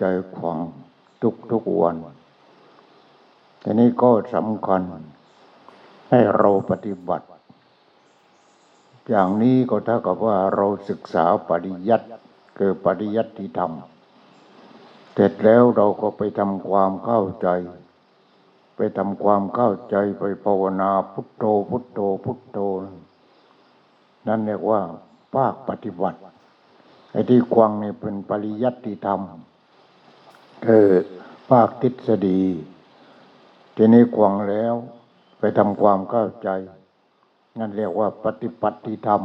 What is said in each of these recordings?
ใจขวังทุกทุกวันทีนี้ก็สำคัญ ให้เราปฏิบัติ อย่างนี้ก็เท่ากับว่าเราศึกษาปริยัติคือปริยัติธรรมเสร็จแล้วเราก็ไปทำความเข้าใจ ไปทำความเข้าใจไปภาวนาพุทโธพุทโธพุทโธ นั่นเรียกว่าภาคปฏิบัติไอ้ที่ควังนี่เป็นปริยัติธรรม คือภาคทฤษฎี ทีนี้ควังแล้ว ไปทำความเข้าใจ นั่นเรียกว่าปฏิปัติธรรม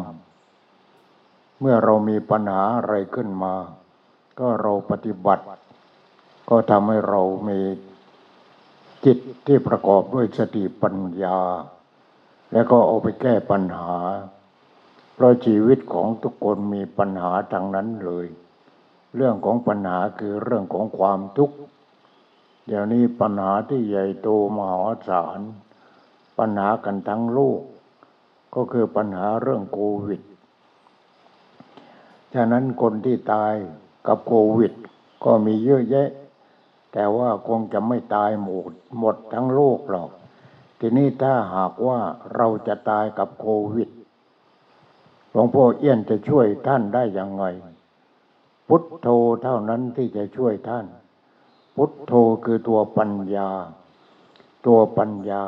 เมื่อเรามีปัญหาอะไรขึ้นมา ก็เราปฏิบัติ ก็ทำให้เรามีจิตที่ประกอบด้วยสติปัญญา แล้วก็เอาไปแก้ปัญหา เพราะชีวิตของทุกคนมีปัญหาทางนั้นเลย เรื่องของปัญหาคือเรื่องของความทุกข์เดี๋ยวนี้ปัญหาที่ใหญ่โตมหาศาลปัญหากันทั้งโลก ก็คือปัญหาเรื่องโควิด ฉะนั้นคนที่ตายกับโควิด ก็มีเยอะแยะ แต่ว่าคงจะไม่ตายหมดหมดทั้งโลกหรอก ทีนี้ถ้าหากว่าเราจะตายกับโควิดหลวงพ่อเอี้ยนจะช่วยท่านได้ยังไง พุทโธเท่านั้นที่จะช่วยท่าน พุทโธคือตัวปัญญา ตัวปัญญา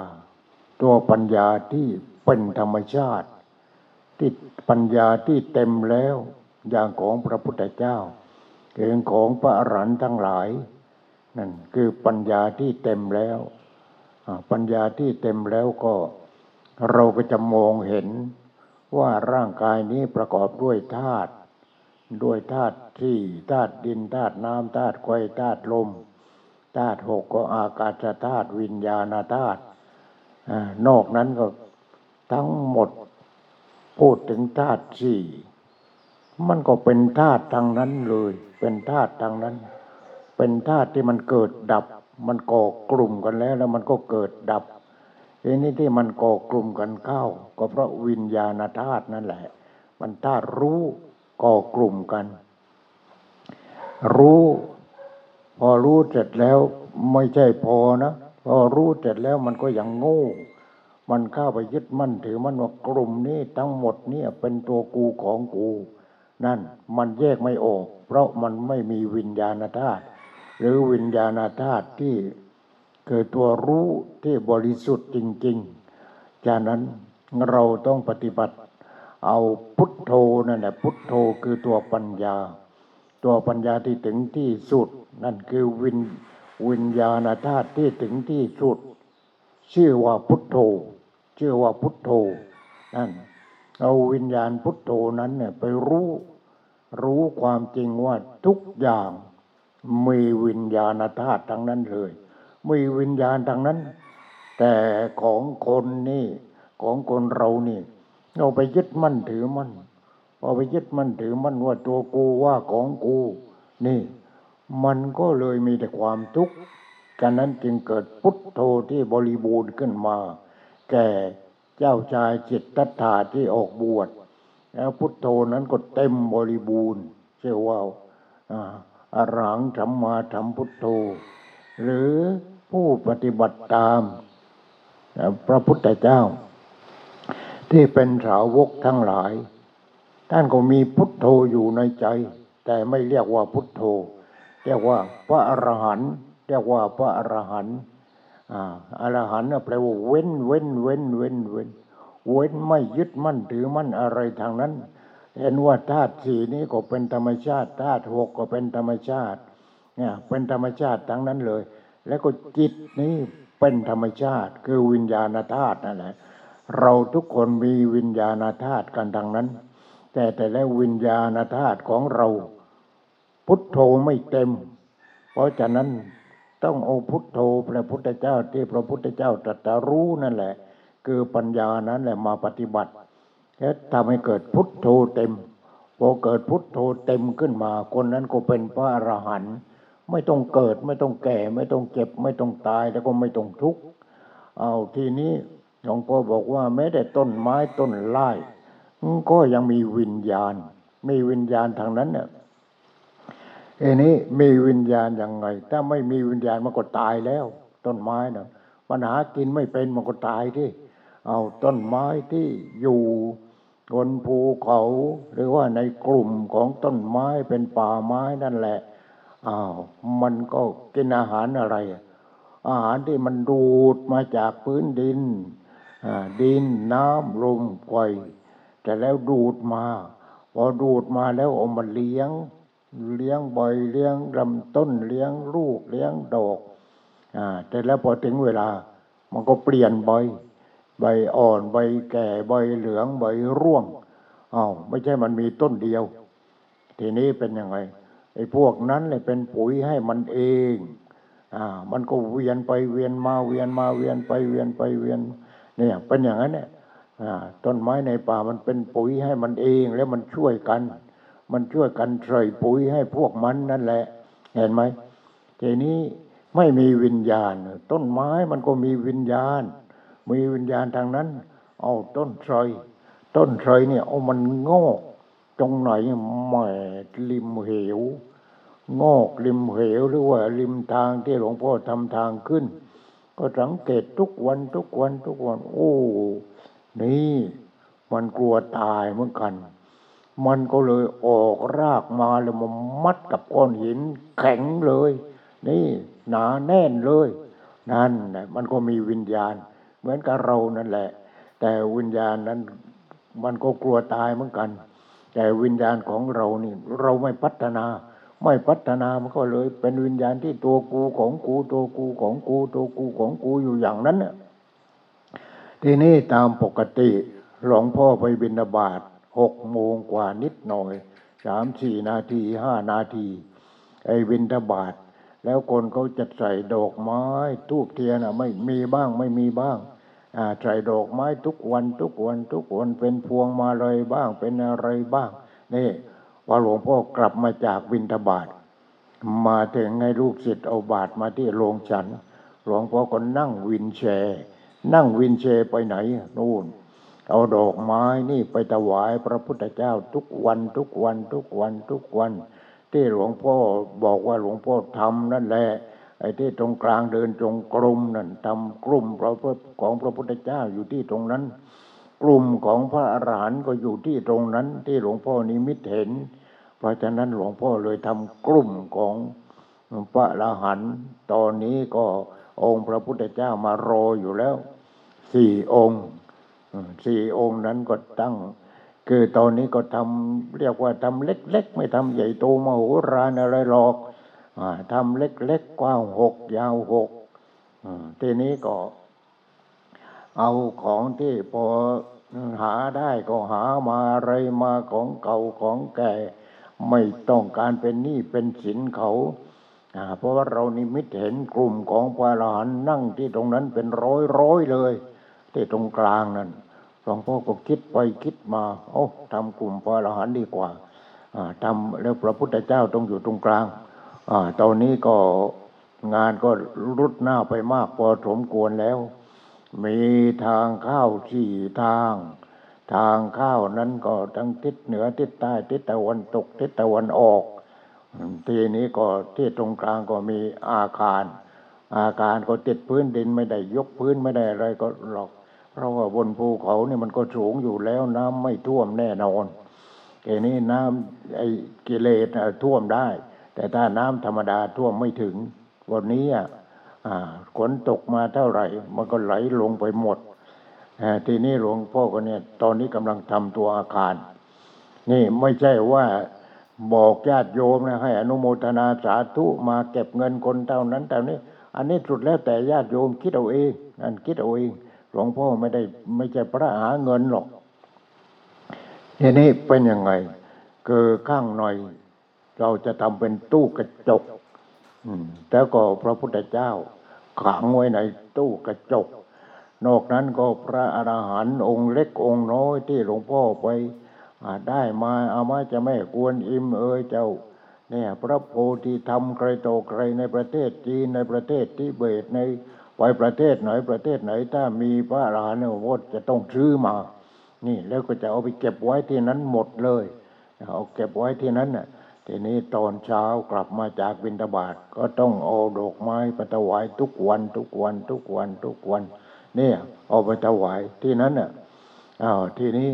ตัวปัญญาที่เป็นธรรมชาติที่ปัญญาที่เต็มแล้วอย่างของพระพุทธเจ้าเองของพระอรหันต์ทั้งหลายนั่นคือปัญญาที่เต็มแล้วปัญญาที่เต็มแล้วก็เราก็จะมองเห็นว่าร่างกายนี้ประกอบด้วยธาตุ ด้วยธาตุที่ธาตุดินธาตุน้ำธาตุไฟธาตุลมธาตุหกก็อากาศธาตุวิญญาณธาตุอ่านอกนั้นก็ทั้งหมดพูดถึงธาตุสี่มันก็เป็นธาตุทางนั้นเลย เป็นธาตุทางนั้น เป็นธาตุที่มันเกิดดับ มันก่อกลุ่มกันแล้ว แล้วมันก็เกิดดับทีนี้ที่มันก่อกลุ่มกันเข้า ก็เพราะวิญญาณธาตุนั่นแหละ มันธาตุรู้ ก่อกลุ่มกัน รู้ พอรู้เสร็จแล้วไม่ใช่พอนะ พอรู้เสร็จแล้วมันก็ยังโง่มันเข้าไปยึดมั่นถือมันว่ากลุ่มนี้ทั้งหมดเนี่ยเป็นตัวกูของกู นั่นมันแยกไม่ออก เพราะมันไม่มีวิญญาณธาตุหรือวิญญาณธาตุที่เกิดตัวรู้ที่บริสุทธิ์จริง ๆ จากนั้นเราต้องปฏิบัติ เอาพุทโธนั่นแหละพุทโธคือตัวปัญญา ตัวปัญญาที่ถึงที่สุด นั่นคือวิญวิญญาณธาตุที่ถึงที่สุด ชื่อว่าพุทโธชื่อว่าพุทโธนั่นเอาวิญญาณพุทโธนั้นเนี่ยไปรู้ รู้ความจริงว่าทุกอย่างมีวิญญาณธาตุทั้งนั้นเลย มีวิญญาณทั้งนั้น แต่ของคนนี่ของคนเรานี่ เอาไปยึดมั่นถือมั่นเอาไปยึดมั่นถือมั่นว่าตัวกูว่าของกู นี่ มันก็เลยมีแต่ความทุกข์ฉะนั้นจึงเกิดพุทโธที่บริบูรณ์ขึ้นมา แก่เจ้าชายจิตตัตถาที่ออกบวชแล้วพุทโธนั้นก็เต็มบริบูรณ์เชื่อว่าอ่าอรังสัมมาสัมพุทโธ หรือผู้ปฏิบัติตาม พระพุทธเจ้า ที่เป็นสาวกทั้งหลาย ท่านก็มีพุทโธอยู่ในใจ แต่ไม่เรียกว่าพุทโธ เรียกว่าพระอรหันต์เรียกว่าพระอรหันต์อ่าอรหันต์น่ะแปลว่าเว้นเว้นเว้นเว้นเว้นเว้นไม่ยึดมั่นถือมั่นอะไรทางนั้น เห็นว่าธาตุสี่นี้ก็เป็นธรรมชาติธาตุหกก็เป็นธรรมชาติเนี่ยเป็นธรรมชาติทั้งนั้นเลย แล้วก็จิตนี้เป็นธรรมชาติ คือวิญญาณธาตุนั่นแหละ เราทุกคนมีวิญญาณธาตุกันทางนั้น แต่แต่ละวิญญาณธาตุของเรา พุทโธไม่เต็ม เพราะฉะนั้นต้องเอาพุทโธพระพุทธเจ้าที่พระพุทธเจ้าตรัสรู้นั่นแหละ คือปัญญานั้นแหละมาปฏิบัติแล้วทำให้เกิดพุทโธเต็มพอเกิดพุทโธเต็มขึ้นมา คนนั้นก็เป็นพระอรหันต์ไม่ต้องเกิดไม่ต้องแก่ ไม่ต้องเจ็บ ไม่ต้องตายแล้วก็ไม่ต้องทุกข์เอาทีนี้ หลวงพ่อบอกว่าแม้แต่ต้นไม้ต้นไม้ก็ยังมีวิญญาณ มีวิญญาณทางนั้นเนี่ยอันนี้มีวิญญาณยังไง ถ้าไม่มีวิญญาณมันก็ตายแล้ว ต้นไม้นะปัญหากินไม่เป็นมันก็ตายที่ เอาต้นไม้ที่อยู่บนภูเขา หรือว่าในกลุ่มของต้นไม้เป็นป่าไม้นั่นแหละอ้าวมันก็กินอาหารอะไร อาหารที่มันดูดมาจากพื้นดิน ดินน้ำลมไฟแต่แล้วดูดมา พอดูดมาแล้วเอามาเลี้ยง เลี้ยงใบเลี้ยงลำต้นเลี้ยงลูกเลี้ยงดอกอ่าแต่แล้วพอถึงเวลา มันก็เปลี่ยนใบ ใบอ่อนใบแก่ใบเหลืองใบร่วงอ้าวไม่ใช่มันมีต้นเดียว ทีนี้เป็นยังไงไอ้พวกนั้นเลยเป็นปุ๋ยให้มันเองอ่ามันก็เวียนไปเวียนมาเวียนมาเวียนไปเวียนไปเวียน เนี่ยเป็นอย่างนั้นเนี่ยต้นไม้ในป่ามันเป็นปุ๋ยให้มันเองแล้วมันช่วยกัน มันช่วยกันใส่ปุ๋ยให้พวกมันนั่นแหละ เห็นไหมทีนี้ไม่มีวิญญาณ ต้นไม้มันก็มีวิญญาณ มีวิญญาณทางนั้น เอาต้นไทรต้นไทรเนี่ยเอามันงอกตรงไหนแหม่ริมเหว งอกริมเหวหรือว่าริมทางที่หลวงพ่อทำทางขึ้น ก็สังเกตทุกวันทุกวันทุกวัน โอ้ นี่ มันกลัวตายเหมือนกัน มันก็เลยออกรากมาแล้วมามัดกับก้อนหินแข็งเลย นี่หนาแน่นเลย นั่นแหละมันก็มีวิญญาณ เหมือนกับเรานั่นแหละ แต่วิญญาณนั้น มันก็กลัวตายเหมือนกัน แต่วิญญาณของเรานี่ เราไม่พัฒนา ไม่พัฒนามันก็เลย เป็นวิญญาณที่ตัวกูของกูตัวกูของกูตัวกูของกูอยู่อย่างนั้นเนี่ยทีนี้ตามปกติหลวงพ่อไปบิณฑบาตหกโมงกว่านิดหน่อยสามสี่นาทีห้านาที ไอ้บิณฑบาตแล้วคนเขาจะใส่ดอกไม้ทูบเทียนอะไม่มีบ้างไม่มีบ้างอ่าใส่ดอกไม้ทุกวันทุกวันทุกวันเป็นพวงมาเลยบ้างเป็นอะไรบ้างนี่ พอหลวงพ่อกลับมาจากบิณฑบาตมาถึงให้ลูกศิษย์เอาบาตรมาที่โรงฉัน หลวงพ่อก็นั่งวินแชร์นั่งวินแชร์ไปไหนนู่น เอาดอกไม้นี่ไปถวายพระพุทธเจ้าทุกวันทุกวันทุกวันทุกวัน ที่หลวงพ่อบอกว่าหลวงพ่อทำนั่นแหละไอ้ที่ตรงกลางเดินจงกรมนั่นทำกลุ่มพระของพระพุทธเจ้าอยู่ที่ตรงนั้น กลุ่มของพระอรหันต์ก็อยู่ที่ตรงนั้นที่หลวงพ่อนิมิตเห็น เพราะฉะนั้นหลวงพ่อเลยทำกลุ่มของพระอรหันต์ตอนนี้ก็องค์พระพุทธเจ้ามารออยู่แล้วสี่องค์สี่องค์นั้นก็ตั้ง คือตอนนี้ก็ทำเรียกว่าทำเล็ก ๆ ไม่ทำใหญ่โตมโหฬารอะไรหรอกทำเล็กๆกว้างหกยาวหกทีนี้ก็ เอาของที่พอหาได้ก็หามาอะไรมาของเก่าของแก่ ไม่ต้องการเป็นหนี้เป็นสินเขา เพราะว่าเรานิมิตเห็นกลุ่มของพระอรหันต์นั่งที่ตรงนั้นเป็นร้อยร้อยๆเลย ที่ตรงกลางนั่นหลวงพ่อก็คิดไปคิดมาโอ้ทำกลุ่มพระอรหันต์ดีกว่าทำแล้วพระพุทธเจ้าต้องอยู่ตรงกลางอตอนนี้ก็งานก็รุดหน้าไปมากพอสมควรแล้ว มีทางเข้าสี่ทาง ทางเข้านั้นก็ทั้งทิศเหนือทิศใต้ทิศตะวันตกทิศตะวันออก ทีนี้ก็ที่ตรงกลางก็มีอาคาร อาคารก็ติดพื้นดินไม่ได้ยกพื้นไม่ได้อะไรก็หรอก เพราะว่าบนภูเขาเนี่ยมันก็สูงอยู่แล้วน้ำไม่ท่วมแน่นอนทีนี้น้ำไอ้กิเลสท่วมได้ แต่ถ้าน้ำธรรมดาท่วมไม่ถึงวันนี้อะ ฝนตกมาเท่าไหร่ มันก็ไหลลงไปหมดทีนี้หลวงพ่อก็เนี่ยตอนนี้กำลังทำตัวอาคาร นี่ไม่ใช่ว่าบอกญาติโยมนะให้ อนุโมทนาสาธุมาเก็บเงินคนเท่านั้นแต่นี้ อันนี้สุดแล้วแต่ญาติโยมคิดเอาเองนั่นคิดเอาเองหลวงพ่อไม่ได้ไม่ใช่พระหาเงินหรอกทีนี้เป็นยังไงคือข้างหน่อย เราจะทำเป็นตู้กระจกแล้วก็พระพุทธเจ้า ขังไว้ในตู้กระจก นอกนั้นก็พระอรหันต์องค์เล็กองค์น้อยที่หลวงพ่อไปอาได้มาเอามาจะแม่กวนอิมเอ่ยเจ้าเนี่ยพระโพธิธรรมใครโตใครในประเทศจีนในประเทศทิเบตในไปประเทศไหนประเทศไหนถ้ามีพระอรหันต์เนี่ยโอ้จะต้องซื้อมา นี่แล้วก็จะเอาไปเก็บไว้ที่นั้นหมดเลยเอาเก็บไว้ที่นั้นน่ะ ทีนี้ตอนเช้ากลับมาจากบิณฑบาตก็ต้องเอาดอกไม้ไปถวายทุกวันทุกวันทุกวันทุกวัน เนี่ยเอาไปถวายที่นั้นน่ะอ้าวทีนี้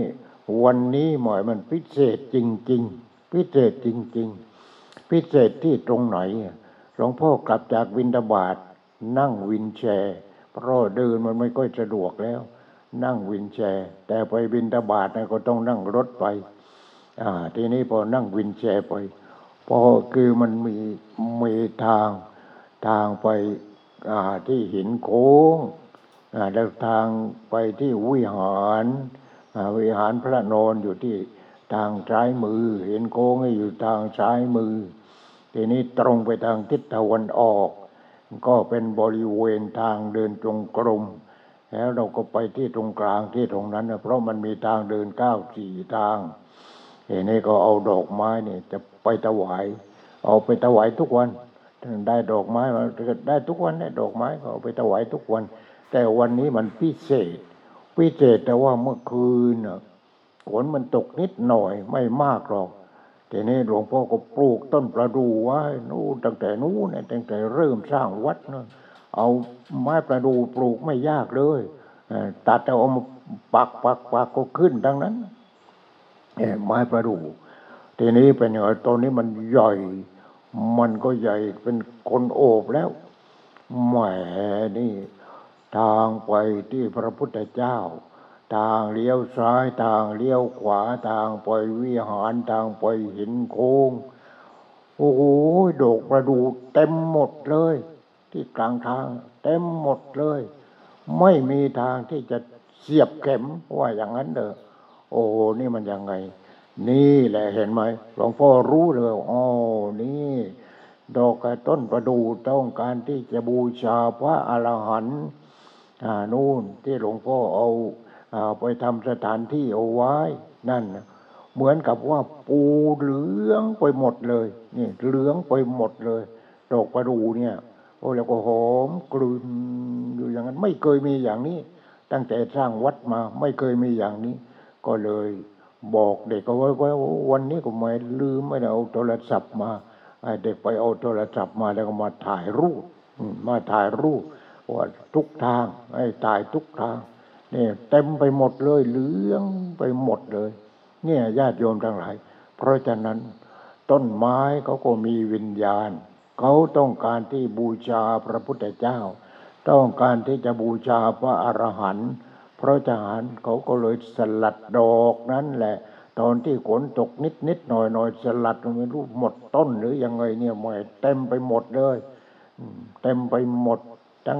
วันนี้หมอยมันพิเศษจริง ๆ พิเศษจริง ๆ พิเศษที่ตรงไหนหลวงพ่อกลับจากวินทบาทนั่งวินแชร์ เพราะเดินมันไม่ค่อยสะดวกแล้ว นั่งวินแชร์ แต่ไปบินทบาทนะก็ต้องนั่งรถไปอ่าทีนี้พอนั่งวินแชร์ไป พอคือมันมีมีทางทางไปที่หินโค้งแล้วทางไปที่วิหารวิหารพระนอนอยู่ที่ทางซ้ายมือ เห็นโค้งอยู่ทางซ้ายมือ ทีนี้ตรงไปทางทิศตะวันออก ก็เป็นบริเวณทางเดินจงกรมแล้วเราก็ไปที่ตรงกลางที่ตรงนั้นนะเพราะมันมีทางเดินเก้าสี่ทาง ทีนี้ก็เอาดอกไม้เนี่ยจะไปถวาย เอาไปถวายทุกวันได้ดอกไม้มาได้ทุกวันได้ดอกไม้ก็เอาไปถวายทุกวัน แต่วันนี้มันพิเศษ พิเศษแต่ว่าเมื่อคืนน่ะฝนมันตกนิดหน่อยไม่มากหรอกทีนี้หลวงพ่อก็ปลูกต้นประดู่ไว้นู่นตั้งแต่นู้นเนี่ยตั้งแต่เริ่มสร้างวัดนะเอาไม้ประดู่ปลูกไม่ยากเลยเอ่อตัดเอามาปักปักปักก็ขึ้นดังนั้น ไม้ประดู่ทีนี้เป็นยังไงตอนนี้มันใหญ่ มันก็ใหญ่เป็นคนโอบแล้วแหมนี่ทางไปที่พระพุทธเจ้า ทางเลี้ยวซ้ายทางเลี้ยวขวาทางไปวิหารทางไปหินโค้งโอ้โหดอกประดู่เต็มหมดเลย ที่กลางทาง เต็มหมดเลย ไม่มีทางที่จะเสียบเข็มว่าอย่างนั้นเด้อ โอ้นี่มันยังไง นี่แหละเห็นไหมหลวงพ่อรู้เลยอ๋อนี่ ดอกกระต้นประดู่ต้องการที่จะบูชาพระอรหันต์นู่นที่หลวงพ่อเอาอ่าไปทำสถานที่เอาไว้ นั่น เหมือนกับว่าปูเหลืองไปหมดเลยนี่เหลืองไปหมดเลย ดอกประดู่เนี่ย โอ้แล้วก็หอมกลุ่นอยู่อย่างนั้น ไม่เคยมีอย่างนี้ ตั้งแต่สร้างวัดมาไม่เคยมีอย่างนี้ ก็เลยบอกเด็กเอาไว้ว่าวันนี้ก็ไม่ลืมไม่ได้เอาโทรศัพท์มาเด็กไปเอาโทรศัพท์มาแล้วก็มาถ่ายรูปมาถ่ายรูปว่าทุกทางให้ตายทุกทางเนี่ยเต็มไปหมดเลยเหลืองไปหมดเลย เนี่ยญาติโยมทั้งหลาย เพราะฉะนั้น ต้นไม้เขาก็มีวิญญาณ เขาต้องการที่บูชาพระพุทธเจ้า ต้องการที่จะบูชาพระอรหันต์ พราะทหารเขาก็เลยสลัดดอกนั้นแหละ ตอนที่ฝนตกนิดนิดๆหน่อยหน่อยๆสลัดไม่รู้หมดต้นหรือยังไงเนี่ยไม่เต็มไปหมดเลยเต็มไปหมดทั้ง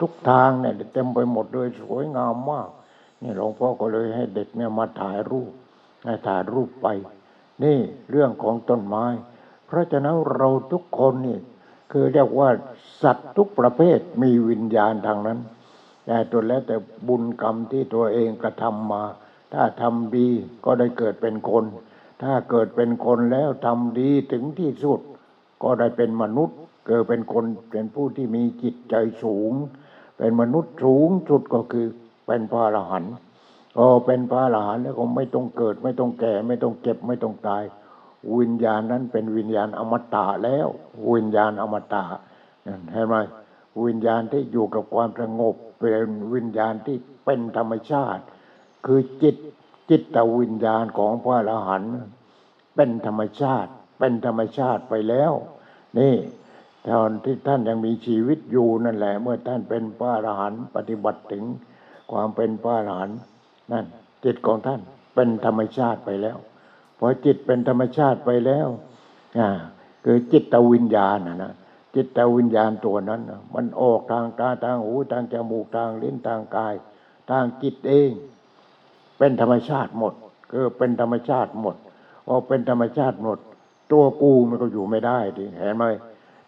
ทุกทางเนี่ยเต็มไปหมดเลยสวยงามมากนี่หลวงพ่อก็เลยให้เด็กเนี่ยมาถ่ายรูปให้ถ่ายรูปไป นี่เรื่องของต้นไม้ เพราะฉะนั้นเราทุกคนนี่คือเรียกว่าสัตว์ทุกประเภทมีวิญญาณทางนั้น แต่ตัวแล้วแต่บุญกรรมที่ตัวเองกระทำมา ถ้าทำดีก็ได้เกิดเป็นคน ถ้าเกิดเป็นคนแล้วทำดีถึงที่สุด ก็ได้เป็นมนุษย์ เกิดเป็นคนเป็นผู้ที่มีจิตใจสูง เป็นมนุษย์สูงสุดก็คือเป็นพระอรหันต์ก็เป็นพระอรหันต์แล้วก็ไม่ต้องเกิด ไม่ต้องแก่ ไม่ต้องเจ็บไม่ต้องตาย วิญญาณนั้นเป็นวิญญาณอมตะแล้ว วิญญาณอมตะเห็นไหม วิญญาณที่อยู่กับความสงบ เป็นวิญญาณที่เป็นธรรมชาติ คือจิตจิตวิญญาณของพระอรหันต์เป็นธรรมชาติ เป็นธรรมชาติไปแล้ว นี่ตอนที่ท่านยังมีชีวิตอยู่นั่นแหละ เมื่อท่านเป็นพระอรหันต์ปฏิบัติถึงความเป็นพระอรหันต์นั่นจิตของท่านเป็นธรรมชาติไปแล้วพอจิตเป็นธรรมชาติไปแล้วอ่าคือจิตวิญญาณนะนะ จิตวิญญาณตัวนั้น มันออกทางตาทางหูทางจมูกทางลิ้นทางกาย ทางจิตเอง เป็นธรรมชาติหมดคือเป็นธรรมชาติหมดพอเป็นธรรมชาติหมด ตัวกูมันก็อยู่ไม่ได้ดิเห็นไหม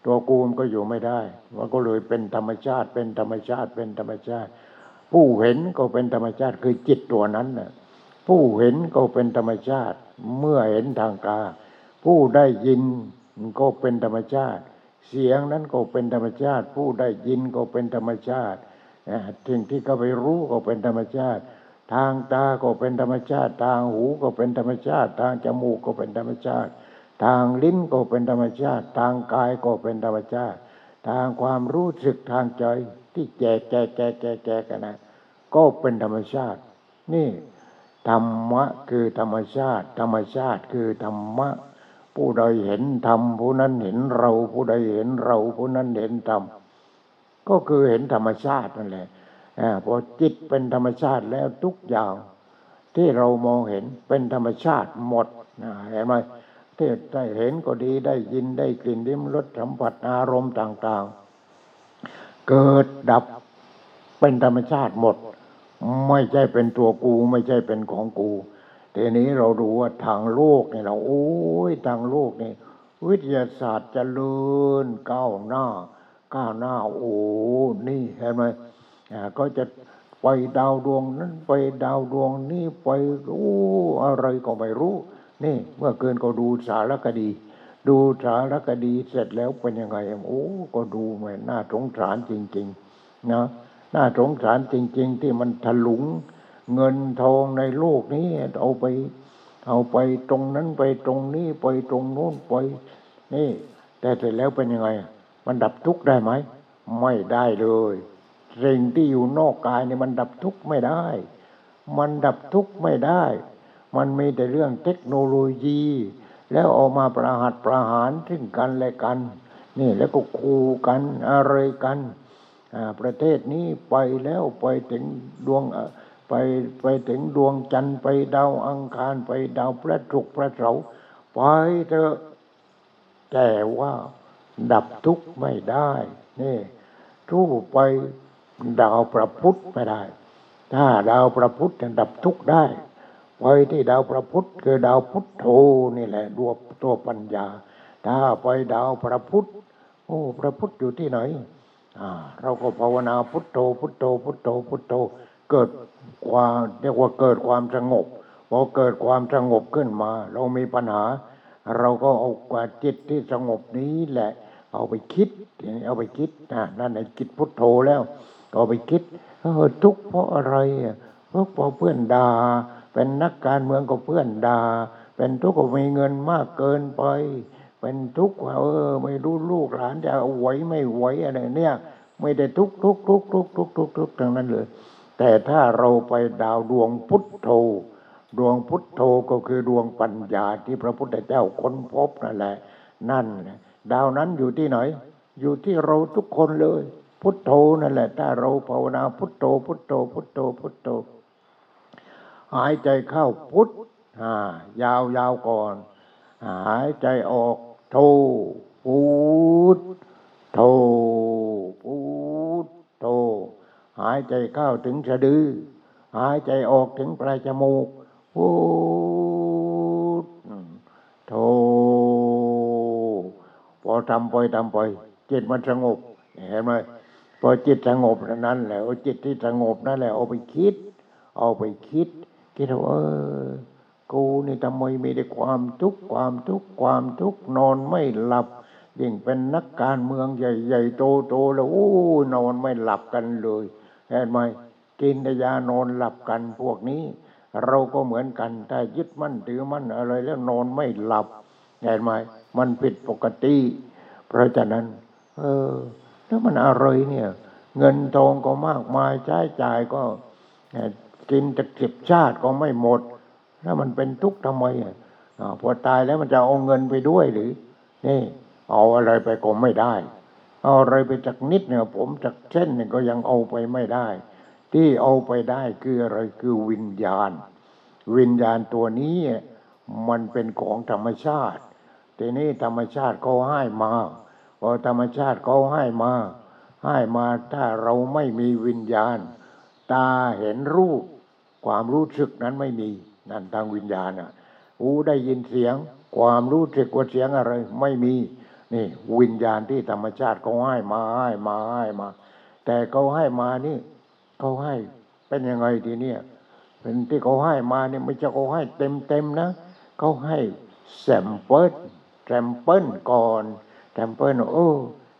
ตัวกูมันก็อยู่ไม่ได้ มันก็เลยเป็นธรรมชาติ เป็นธรรมชาติเป็นธรรมชาติ ผู้เห็นก็เป็นธรรมชาติคือจิตตัวนั้นน่ะผู้เห็นก็เป็นธรรมชาติ เมื่อเห็นทางกาผู้ได้ยินก็เป็นธรรมชาติ เสียงนั้นก็เป็นธรรมชาติ ผู้ได้ยินก็เป็นธรรมชาติสิ่งที่เขาไปรู้ก็เป็นธรรมชาติ ทางตาก็เป็นธรรมชาติ ทางหูก็เป็นธรรมชาติ ทางจมูกก็เป็นธรรมชาติ ทางลิ้นก็เป็นธรรมชาติ ทางกายก็เป็นธรรมชาติ ทางความรู้สึกทางใจที่แจกแจกแจกแจกแจกกันนะก็เป็นธรรมชาติ นี่ธรรมะคือธรรมชาติ ธรรมชาติคือธรรมะ ผู้ใดเห็นธรรมผู้นั้นเห็นเรา ผู้ใดเห็นเรา ผู้นั้นเห็นธรรมก็คือเห็นธรรมชาตินั่นแหละพอจิตเป็นธรรมชาติแล้วทุกอย่าง ที่เรามองเห็นเป็นธรรมชาติหมดเห็นไหมที่ได้เห็นก็ดีได้ยินได้กลิ่นลิ้มรสสัมผัสอารมณ์ต่าง ๆ เกิดดับเป็นธรรมชาติหมด ไม่ใช่เป็นตัวกู ไม่ใช่เป็นของกู ทีนี้เราดูว่าทางโลกเนี่ยเราโอ้ยทางโลกนี่วิทยาศาสตร์เจริญก้าวหน้า ก้าวหน้าโอ้นี่เห็นไหมอ่าก็จะไปดาวดวงนั้นไปดาวดวงนี้ไปรู้อะไรก็ไม่รู้ นี่เมื่อเกินก็ดูสารคดี ดูสารคดีเสร็จแล้วเป็นยังไงโอ้ก็ดูแม่น่าสงสารจริง ๆ นะน่าสงสารจริง ๆ ที่มันถลุง เงินทองในโลกนี้เอาไป เอาไปตรงนั้นไปตรงนี้ไปตรงโน้นไปนี่ แต่เสร็จแล้วเป็นยังไง มันดับทุกข์ได้ไหม ไม่ได้เลยสิ่งที่อยู่นอกกายเนี่ยมันดับทุกข์ไม่ได้ มันดับทุกข์ไม่ได้ มันมีแต่เรื่องเทคโนโลยี แล้วออกมาประหัตประหารซึ่งกันและกัน นี่แล้วก็คูกันอะไรกัน ประเทศนี้ไปแล้วไปถึงดวงอ ไปไปถึงดวงจันทร์ไปดาวอังคารไปดาวพระศุกร์พระเสาร์ไปเถอะแต่ว่าดับทุกข์ไม่ได้นี่ทู่ไปดาวพระพุธไม่ได้ ถ้าดาวพระพุธจะดับทุกข์ได้ไปที่ดาวพระพุธคือดาวพุทโธนี่แหละดวงตัวปัญญา ถ้าไปดาวพระพุธโอ้พระพุธอยู่ที่ไหนอ่าเราก็ภาวนาพุทโธพุทโธพุทโธพุทโธ เกิดความเรียกว่าเกิดความสงบพอเกิดความสงบขึ้นมา เรามีปัญหา เราก็เอากว่าจิตที่สงบนี้แหละ เอาไปคิด เอาไปคิดนะนั่นไอ้จิตพุทโธแล้วก็เอาไปคิดเออทุกข์เพราะอะไรเพราะเพื่อนด่าเป็นนักการเมืองก็เพื่อนด่าเป็นทุกข์ก็มีเงินมากเกินไป เป็นทุกข์เออ ไม่รู้ลูกหลานจะไหวไม่ไหวอะไรเนี่ย ไม่ได้ทุกทุกทุกทุกทุกทุกทุกทั้งนั้นเลย แต่ถ้าเราไปดาวดวงพุทโธ ดวงพุทโธก็คือดวงปัญญาที่พระพุทธเจ้าค้นพบนั่นแหละ นั่นแหละดาวนั้นอยู่ที่ไหน อยู่ที่เราทุกคนเลย พุทโธนั่นแหละ ถ้าเราภาวนาพุทโธ พุทโธ พุทโธพุทโธ หายใจเข้าพุทอ่ายาวยาวก่อน หายใจออกโธพุทโธพุทโธ หายใจเข้าถึงสะดือ หายใจออกถึงปลายจมูกพูดโทพอทำไปทำไปจิตมันสงบเห็นไหมพอจิตสงบนั้นแหละเอาจิตที่สงบนั่นแหละเอาไปคิด เอาไปคิด คิดว่าเออกูนี่ทำไมมีแต่ความทุกข์ความทุกข์ความทุกข์นอนไม่หลับยิ่งเป็นนักการเมืองใหญ่ๆโตๆแล้วโอ้นอนไม่หลับกันเลย เห็นไหมกินแต่ยานอนหลับกันพวกนี้ เราก็เหมือนกันถ้ายึดมั่นถือมั่นอะไรแล้วนอนไม่หลับเห็นไหมมันผิดปกติ เพราะฉะนั้น เออ แล้วมันอะไรเนี่ย เงินทองก็มากมายใช้จ่ายก็กินจะเก็บชาติก็ไม่หมด แล้วมันเป็นทุกข์ทำไมอะอ่าพอตายแล้วมันจะเอาเงินไปด้วยหรือ นี่ เอาอะไรไปก็ไม่ได้ เอาอะไรไปจากนิดเนี่ยผมจากเช่นเนี่ยก็ยังเอาไปไม่ได้ ที่เอาไปได้คืออะไรคือวิญญาณ วิญญาณตัวนี้มันเป็นของธรรมชาติทีนี้ธรรมชาติเขาให้มาพอธรรมชาติเขาให้มา ให้มาถ้าเราไม่มีวิญญาณ ตาเห็นรูป ความรู้สึกนั้นไม่มีนั่นทางวิญญาณอะหูได้ยินเสียง ความรู้สึกว่าเสียงอะไร ไม่มี นี่วิญญาณที่ธรรมชาติเขาให้มาให้มาให้มา แต่เขาให้มานี่เขาให้เป็นยังไงทีเนี้ยเป็นที่เขาให้มาเนี่ยไม่ใช่เขาให้เต็มเต็มนะเขาให้ sample sample ก่อน sample โอ้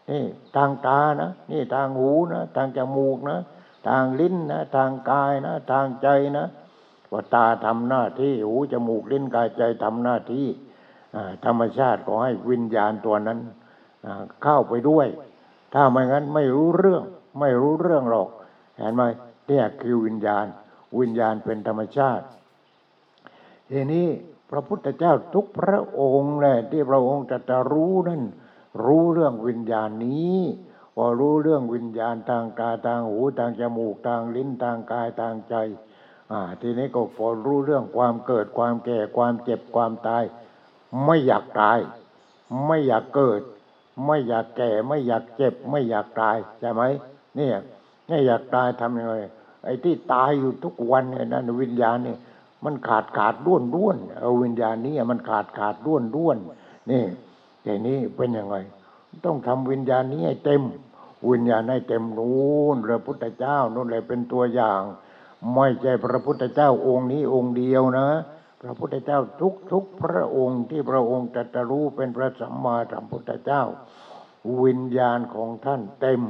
นี่ทางตานะนี่ทางหูนะทางจมูกนะทางลิ้นนะทางกายนะ ทางใจนะว่าตาทำหน้าที่หูจมูกลิ้นกายใจทำหน้าที่ ธรรมชาติก็ให้วิญญาณตัวนั้นเข้าไปด้วย ถ้าไม่งั้นไม่รู้เรื่อง ไม่รู้เรื่องหรอก เห็นไหมเนี่ยคือวิญญาณ วิญญาณเป็นธรรมชาติ ทีนี้พระพุทธเจ้าทุกพระองค์เลยที่พระองค์จะจะรู้นั่นรู้เรื่องวิญญาณนี้พอรู้เรื่องวิญญาณทางตาทางหูทางจมูกทางลิ้นทางกายทางใจ อ่า ทีนี้ก็พอรู้เรื่องความเกิดความแก่ความเจ็บความตาย ไม่อยากตาย ไม่อยากเกิด ไม่อยากแก่ ไม่อยากเจ็บ ไม่อยากตายใช่ไหมเนี่ยไม่อยากตายทำยังไงไอ้ที่ตายอยู่ทุกวันเนี่ยนั่นวิญญาณเนี่ยมันขาดขาดด้วนด้วนเอาวิญญาณนี้มันขาดขาดด้วนด้วนนี่ทีนี้เป็นยังไง ต้องทำวิญญาณนี้ให้เต็ม วิญญาณให้เต็มนู้นพระพุทธเจ้านู่นเลยเป็นตัวอย่าง ไม่ใช่พระพุทธเจ้าองค์นี้องค์เดียวนะ พระพุทธเจ้าทุกทุกๆพระองค์ที่พระองค์ตรัสรู้เป็นพระสัมมาสัมพุทธเจ้า วิญญาณของท่านเต็ม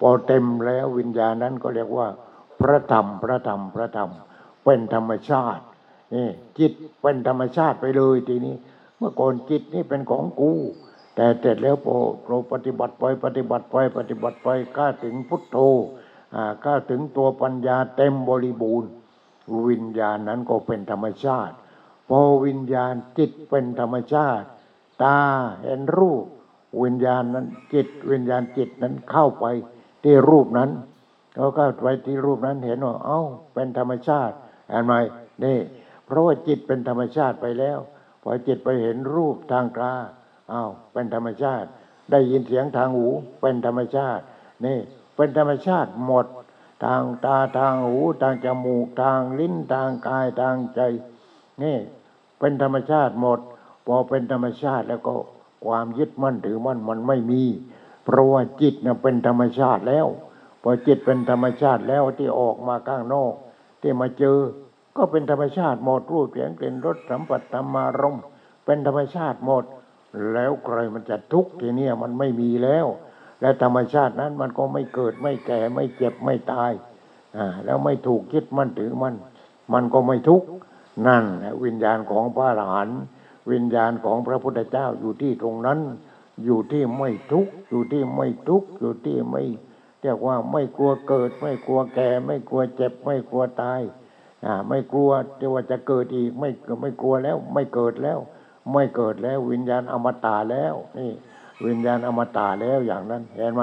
พอเต็มแล้ววิญญาณนั้นก็เรียกว่า พระธรรมพระธรรมพระธรรม เป็นธรรมชาตินี่จิตเป็นธรรมชาติไปเลยทีนี้ เมื่อก่อนจิตนี่เป็นของกู แต่เสร็จแล้วพอเราปฏิบัติไปปฏิบัติไปปฏิบัติไปก้าถึงพุทโธอ่าก้าถึงตัวปัญญาเต็มบริบูรณ์ วิญญาณนั้นก็เป็นธรรมชาติ พอวิญญาณจิตเป็นธรรมชาติ ตาเห็นรูป วิญญาณนั้นจิต วิญญาณจิตนั้นเข้าไปที่รูปนั้นเขาก็ไปที่รูปนั้นเห็นว่าเอ้า เป็นธรรมชาติเห็นไหมนี่เพราะว่าจิตเป็นธรรมชาติไปแล้วพอจิตไปเห็นรูปทางตาอ้าวเป็นธรรมชาติ ได้ยินเสียงทางหูเป็นธรรมชาติ นี่ เป็นธรรมชาติหมด ทางตาทางหูทางจมูกทางลิ้นทางกายทางใจ นี่เป็นธรรมชาติหมด พอเป็นธรรมชาติแล้วก็ความยึดมั่นถือมั่นมันไม่มี เพราะว่าจิตเน่ะเป็นธรรมชาติแล้ว พอจิตเป็นธรรมชาติแล้วที่ออกมาข้างนอก ที่มาเจอ ก็เป็นธรรมชาติหมดรูปเสียงกลิ่นรสสัมผัสธรรมารมเป็นธรรมชาติหมด แล้วใครมันจะทุกข์ทีเนี้ยมันไม่มีแล้ว และธรรมชาตินั้นมันก็ไม่เกิดไม่แก่ไม่เจ็บไม่ตายอ่าแล้วไม่ถูกคิดมั่นถือมัน มันก็ไม่ทุกข์นั่นวิญญาณของพระอรหันต์วิญญาณของพระพุทธเจ้าอยู่ที่ตรงนั้น อยู่ที่ไม่ทุกข์อยู่ที่ไม่ทุกข์อยู่ที่ไม่เรียกว่าไม่กลัวเกิด ไม่กลัวแก่ ไม่กลัวเจ็บ ไม่กลัวตายอ่าไม่กลัวที่ว่าจะเกิดอีกไม่ไม่กลัวแล้ว ไม่เกิดแล้ว ไม่เกิดแล้ววิญญาณอมตะแล้วนี่ วิญญาณอมตะแล้วอย่างนั้น เห็นไหม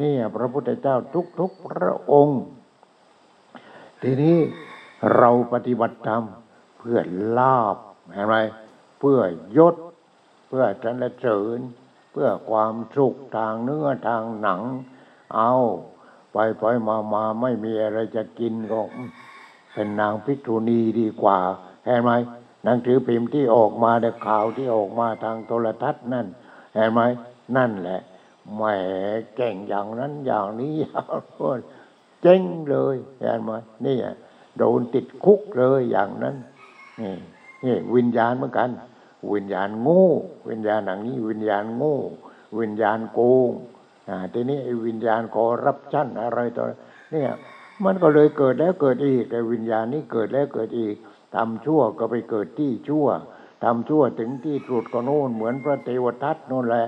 นี่พระพุทธเจ้าทุกทุกๆพระองค์ ทีนี้เราปฏิบัติธรรมเพื่อลาบเห็นไหมเพื่อยศ เพื่อสรรเสริญเพื่อความสุขทางเนื้อทางหนัง เอาไปไปมามาไม่มีอะไรจะกินก็เป็นนางภิกษุณีดีกว่าเห็นไหมหนังสือพิมพ์ที่ออกมาแต่ข่าวที่ออกมาทางโทรทัศน์นั่นเห็นไหม นั่นแหละแหมเก่งอย่างนั้นอย่างนี้อย่างโน้นเจ๊งเลยเห็นไหมนี่โดนติดคุกเลยอย่างนั้นนี่นี่วิญญาณเหมือนกัน วิญญาณโง่ วิญญาณอย่างนี้ วิญญาณโง่ วิญญาณโกงอ่าทีนี้วิญญาณคอรับชั่นอะไรต่อเนี่ยมันก็เลยเกิดแล้วเกิดอีกแต่วิญญาณนี้เกิดแล้วเกิดอีกทำชั่วก็ไปเกิดที่ชั่วทำชั่วถึงที่สุดก็โน่นเหมือนพระเทวทัตโน่นแหละ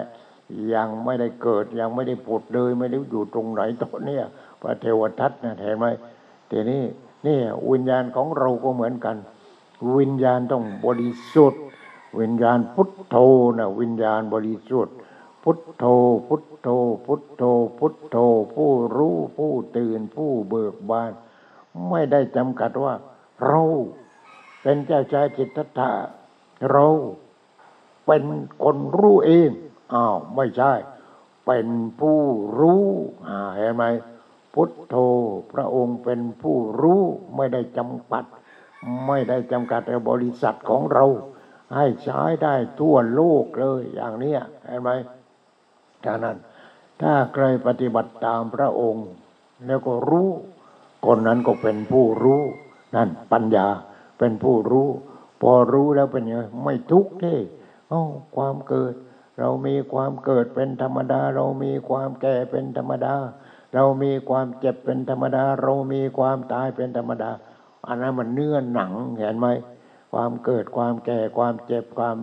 ยังไม่ได้เกิดยังไม่ได้ผุดเลยไม่ได้อยู่ตรงไหนตอนเนี้ยพระเทวทัตนะเห็นไหมทีนี้นี่วิญญาณของเราก็เหมือนกัน วิญญาณต้องบริสุทธิ์ วิญญาณพุทโธนะวิญญาณบริสุทธิ์ พุทโธพุทโธพุทโธพุทโธ ผู้รู้ผู้ตื่นผู้เบิกบาน ไม่ได้จำกัดว่า เราเป็นเจ้าชายจิตตะเราเป็นคนรู้เอง อ้าวไม่ใช่ เป็นผู้รู้อ่าเห็นไหมพุทโธพระองค์เป็นผู้รู้ไม่ได้จำกัด ไม่ได้จำกัดในบริษัทของเรา ให้ใช้ได้ทั่วโลกเลยอย่างนี้เห็นไหมฉะนั้น ถ้าใครปฏิบัติตามพระองค์ แล้วก็รู้ คนนั้นก็เป็นผู้รู้ นั่นปัญญาเป็นผู้รู้ พอรู้แล้วเป็นยังไงไม่ทุกข์ที่เอ้าความเกิด เรามีความเกิดเป็นธรรมดา เรามีความแก่เป็นธรรมดา เรามีความเจ็บเป็นธรรมดา เรามีความตายเป็นธรรมดา อันนั้นมันเนื้อหนังเห็นไหมความเกิดความแก่ความเจ็บความ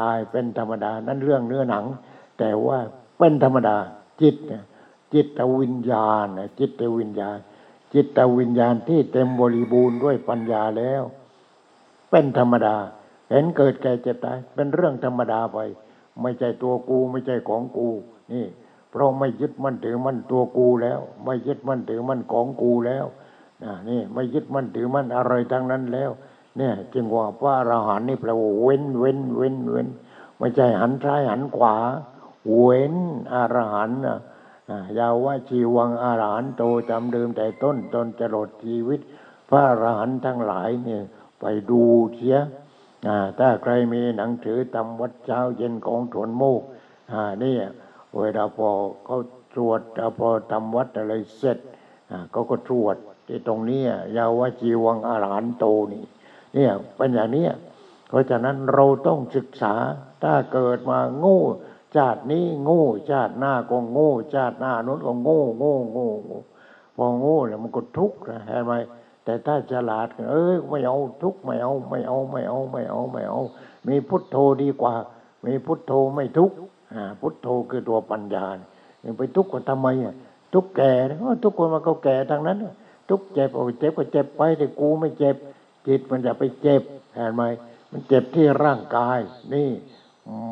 ตายเป็นธรรมดา นั่นเรื่องเนื้อหนัง แต่ว่าเป็นธรรมดาจิตจิตวิญญาณจิตวิญญาณ จิตวิญญาณที่เต็มบริบูรณ์ด้วยปัญญาแล้ว เป็นธรรมดา เห็นเกิดแก่เจ็บตายเป็นเรื่องธรรมดาไป ไม่ใช่ตัวกูไม่ใช่ของกู นี่ เพราะไม่ยึดมั่นถือมั่นตัวกูแล้ว ไม่ยึดมั่นถือมั่นของกูแล้วนะนี่ไม่ยึดมั่นถือมั่นอะไรทั้งนั้นแล้ว เนี่ยจึงว่าพระอรหันต์นี่แปลว่าเว้นเว้นเว้นเว้นไม่ใช่หันซ้ายหันขวา เว้นอรหันต์นะยาวว่าชีวังอรหันโตจำเดิมแต่ต้นจนจะหลดชีวิต พระอรหันต์ทั้งหลายเนี่ยไปดูเสีย ถ้าใครมีหนังสือตำวัดเช้าเย็นของถวนโมกอ่านี่เวลาพอเขาตรวจพอทำวัดอะไรเสร็จอ่าเขาก็ตรวจที่ตรงนี้ยยาวว่าชีวังอรหันโตนี่เนี่ยเป็นอย่างนี้เพราะฉะนั้นเราต้องศึกษาถ้าเกิดมาโง่ชาตินี้โง่ชาติหน้าก็โง่ชาติหน้านู้นก็โง่โง่โง่โง่พอโง่แล้วมันก็ทุกข์นะเห็นไหม แต่ถ้าฉลาด เอ้ยไม่เอาทุกไม่เอาไม่เอาไม่เอาไม่เอาไม่เอา มีพุทโธดีกว่า มีพุทโธไม่ทุกอ่าพุทโธคือตัวปัญญาเนี่ยไปทุกข์ก็ทำไมอะทุกแก่ทุกคนมันก็แก่ทางนั้น ทุกเจ็บโอ้เจ็บก็เจ็บไปแต่กูไม่เจ็บ จิตมันจะไปเจ็บเห็นไหมมันเจ็บที่ร่างกาย นี่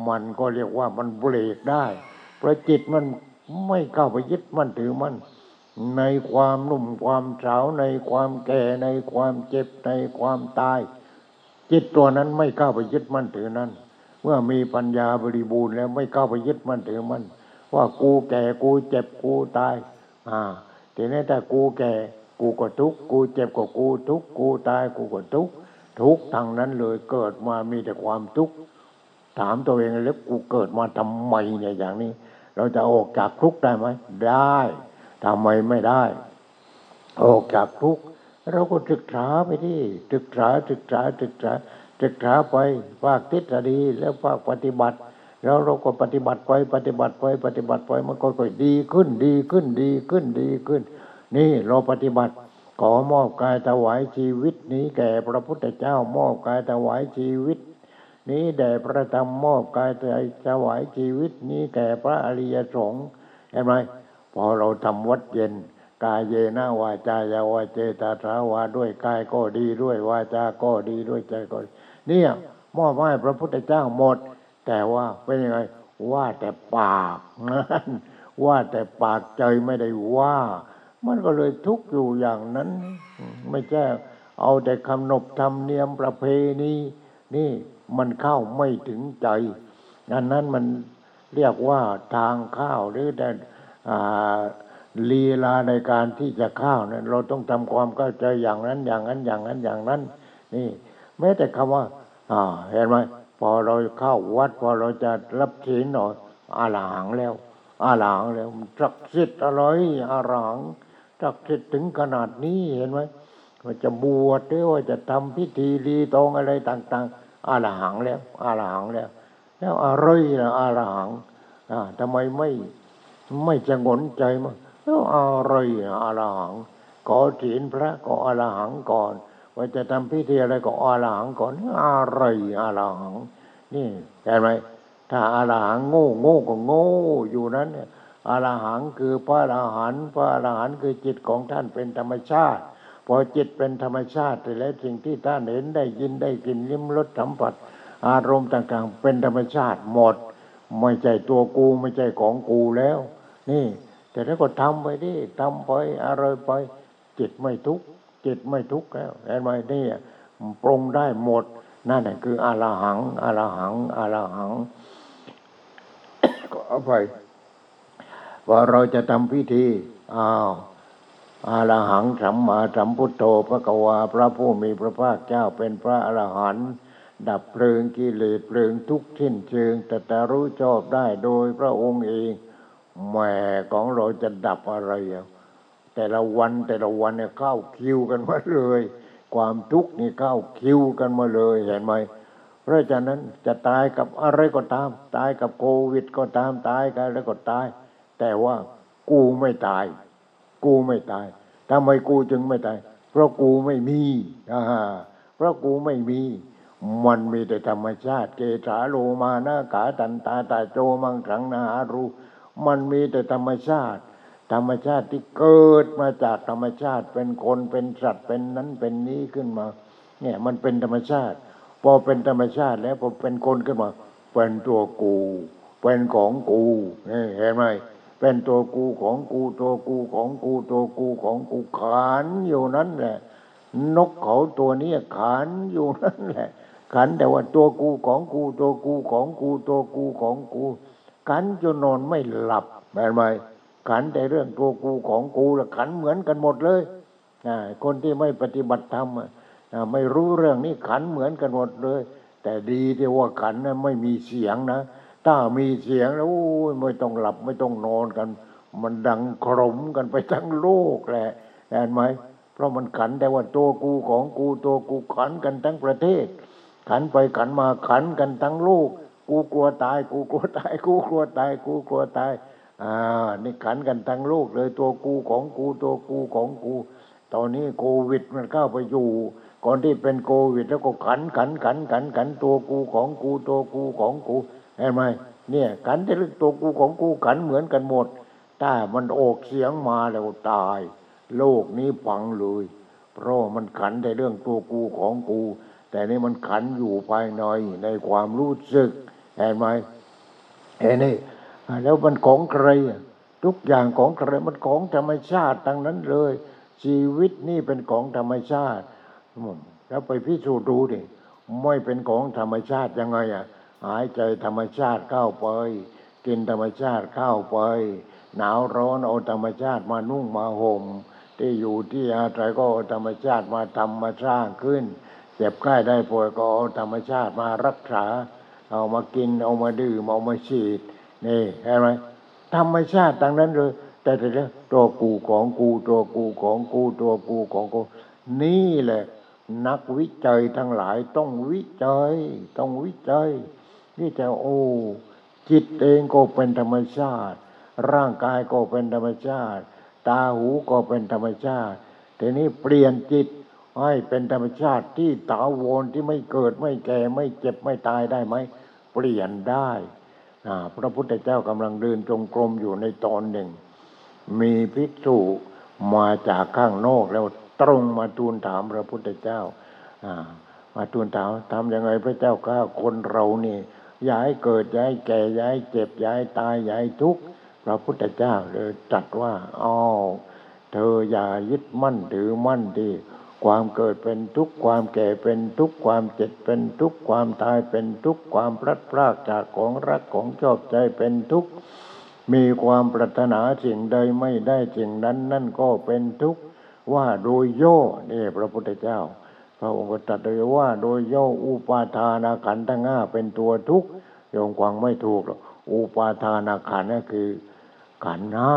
มันก็เรียกว่ามันเบรกได้เพราะจิตมันไม่เข้าไปยึดมั่นถือมั่น ในความหนุ่มความสาวในความแก่ในความเจ็บในความตาย จิตตัวนั้นไม่เข้าไปยึดมั่นถือนั้น เมื่อมีปัญญาบริบูรณ์แล้วไม่เข้าไปยึดมั่นถือมั่นว่ากูแก่กูเจ็บกูตาย อ่าทีนี้ถ้ากูแก่กูก็ทุกข์กูเจ็บก็กูทุกข์กูตายกูก็ทุกข์ทุกข์ทางนั้นเลยเกิดมามีแต่ความทุกข์ถามตัวเองแล้วกูเกิดมาทำไมเนี่ยอย่างนี้ เราจะออกจากทุกข์ได้ไหมได้ ทำไมไม่ได้ ออกจากทุกข์เราก็ศึกษาไปที่ศึกษาศึกษาศึกษาศึกษาไปภาคทฤษฎีแล้วภาคปฏิบัติ แล้วเราก็ปฏิบัติไปปฏิบัติไปปฏิบัติไปมันก็ค่อยดีขึ้นดีขึ้นดีขึ้นดีขึ้น นี่เราปฏิบัติ ขอมอบกายถวายชีวิตนี้แก่พระพุทธเจ้ามอบกายถวายชีวิต นี้แด่พระธรรมมอบกายถวายชีวิตนี้แก่พระอริยสงฆ์เห็นไหม พอเราทำวัดเย็น กายเยนะวาจายาวาเจตาสาวาด้วยกายก็ดีด้วยวาจาก็ดีด้วยใจก็ดีเนี่ยมอบให้พระพุทธเจ้าหมด แต่ว่าเป็นยังไงว่าแต่ปากนั่นว่าแต่ปากใจไม่ได้ว่า มันก็เลยทุกข์อยู่อย่างนั้น ไม่ใช่เอาแต่คำนบธรรมเนียมประเพณีนี่มันเข้าไม่ถึงใจอันนั้นมันเรียกว่าทางข้าวหรือแต่ ลีลาในการที่จะข้าวเนี่ยเราต้องทำความเข้าใจอย่างนั้น อย่างนั้นอย่างนั้นอย่างนั้น นี่ แม้แต่คำว่าอ่าเห็นไหมพอเราเข้าวัด พอเราจะรับศีลหน่อยอาหลังแล้วอาหลังแล้วจักสิทธิ์อะไรอาหลหังจักสิทธิ์ถึงขนาดนี้เห็นไหมว่าจะบวชหรือว่าจะทำพิธีรีตองอะไรต่าง ๆ อาหลังแล้วอาหลังแล้ว แล้วอะไรนะอาหลังอ่าทำไมไม่ ไม่จะงนใจมั้งอะไรนะอาหลหังขอศีลพระก็อาหลหังก่อนว่าจะทำพิธีอะไรก็อาหลหังก่อนอะไรอาหลหังนี่เห็นไหมถ้าอาหลหังโง่โง่ก็โง่อยู่นั้นเนี่ยอาหลหังคือพระอรหันต์พระอรหันต์คือจิตของท่านเป็นธรรมชาติพอจิตเป็นธรรมชาติแล้วสิ่งที่ท่านเห็นได้ยินได้กลินลิ้มรสสัมผัสอารมณ์ต่างๆ เป็นธรรมชาติหมด ไม่ใช่ตัวกูไม่ใช่ของกูแล้ว นี่ แต่ถ้าก็ทำไปดิทำไปอะไรไป จิตไม่ทุกข์จิตไม่ทุกข์แล้วเห็นไหมนี่ปรงได้หมด นั่นแหละคืออาลาหังอาลาหังอาลาหังก็เอาไปว่าเราจะทำพิธีอ้าวอาลาหังสัมมาสัมพุทโธพระกวาพระผู้มีพระภาคเจ้าเป็นพระอรหันต์ดับเพลิงกิเลสเพลิงทุกข์ทิ้นเชิงแต่แต่รู้ชอบได้โดยพระองค์เอง แหม่ของเราจะดับอะไรอะแต่ละวันแต่ละวันเนี่ยเข้าคิวกันมาเลย ความทุกข์นี่เข้าคิวกันมาเลยเห็นไหมเพราะฉะนั้นจะตายกับอะไรก็ตาม ตายกับโควิดก็ตามตายกับอะไรก็ตาย แต่ว่ากูไม่ตาย กูไม่ตายทำไมกูจึงไม่ตาย เพราะกูไม่มีอ่าเพราะกูไม่มี มันมีแต่ธรรมชาติ เกสาโลมานาขาตันตาตาโจมังขังนาหารู มันมีแต่ธรรมชาติ ธรรมชาติที่เกิดมาจากธรรมชาติเป็นคนเป็นสัตว์เป็นนั้นเป็นนี้ขึ้นมา เนี่ยมันเป็นธรรมชาติ พอเป็นธรรมชาติแล้วพอเป็นคนขึ้นมา เป็นตัวกู เป็นของกูนี่เห็นไหมเป็นตัวกูของกูตัวกูของกูตัวกูของกูขานอยู่นั้นแหละ นกเขาตัวนี้ขานอยู่นั่นแหละขันแต่ว่าตัวกูของกูตัวกูของกูตัวกูของกู ขันจนนอนไม่หลับเห็นไหมขันแต่เรื่องตัวกูของกูละขันเหมือนกันหมดเลยอ่าคนที่ไม่ปฏิบัติธรรมอะไม่รู้เรื่องนี้ขันเหมือนกันหมดเลย แต่ดีที่ว่าขันนั้นไม่มีเสียงนะ ถ้ามีเสียงแล้วโอ้ยไม่ต้องหลับไม่ต้องนอนกัน มันดังครมกันไปทั้งโลกแหละเห็นไหมเพราะมันขันแต่ว่าตัวกูของกูตัวกูขันกันทั้งประเทศ ขันไปขันมาขันกันทั้งโลก กูกลัวตาย กูกลัวตาย กูกลัวตาย กูกลัวตายอ่านี่ขันกันทั้งโลกเลยตัวกูของกูตัวกูของกู ตอนนี้โควิดมันเข้าไปอยู่ ก่อนที่เป็นโควิดแล้วก็ขันขันขันขันขันตัวกูของกูตัวกูของกูเห็นไหมเนี่ยขันแต่เรื่องตัวกูของกูขันเหมือนกันหมดถ้ามันออกเสียงมาแล้วตาย โลกนี้พังเลย เพราะมันขันแต่เรื่องตัวกูของกู แต่นี่มันขันอยู่ภายในในความรู้สึก เห็นไหมเห็นนี่แล้วมันของใครทุกอย่างของใครมันของธรรมชาติทั้งนั้นเลย ชีวิตนี่เป็นของธรรมชาติแล้วไปพิสูจน์ดูดิไม่เป็นของธรรมชาติยังไงอะหายใจธรรมชาติเข้าไป กินธรรมชาติเข้าไป หนาวร้อนเอาธรรมชาติมานุ่งมาห่มที่อยู่ที่อาศัยก็เอาธรรมชาติมาทำมาสร้างขึ้น เจ็บไข้ได้ป่วยก็เอาธรรมชาติมารักษา เอามากินเอามาดื่มเอามาฉีดนี่เห็นไหมธรรมชาติทั้งนั้นเลย แต่แต่ตัวกูของกูตัวกูของกูตัวกูของกู นี่แหละ นักวิจัยทั้งหลายต้องวิจัย ต้องวิจัยนี่จะโอ้จิตเองก็เป็นธรรมชาติ ร่างกายก็เป็นธรรมชาติ ตาหูก็เป็นธรรมชาติทีนี้เปลี่ยนจิตให้เป็นธรรมชาติที่ถาวรที่ไม่เกิดไม่แก่ไม่เจ็บไม่ตายได้ไหม เปลี่ยนได้พระพุทธเจ้ากำลังเดินจงกรมอยู่ในตอนหนึ่ง มีภิกษุมาจากข้างนอกแล้วตรงมาทูลถามพระพุทธเจ้าอ่ามาทูลถามทำยังไงพระเจ้าข้าคนเรานี่ย้ายเกิดย้ายแก่ย้ายเจ็บย้ายตายย้ายทุกข์พระพุทธเจ้าเลยตรัสว่าอ๋อเธออย่ายึดมั่นถือมั่นที่ ความเกิดเป็นทุกข์ความแก่เป็นทุกข์ความเจ็บเป็นทุกข์ความตายเป็นทุกข์ความพลัดพรากจากของรักของชอบใจเป็นทุกข์มีความปรารถนาสิ่งใดไม่ได้สิ่งนั้นนั่นก็เป็นทุกข์ว่าโดยย่อนี่พระพุทธเจ้า พระองค์ตรัสเลยว่าโดยย่ออุปาทานาขันธ์ทั้งห้าเป็นตัวทุกข์โยงกวางไม่ถูกหรอกอุปาทานาขันธ์นั่นคือขันธ์ห้า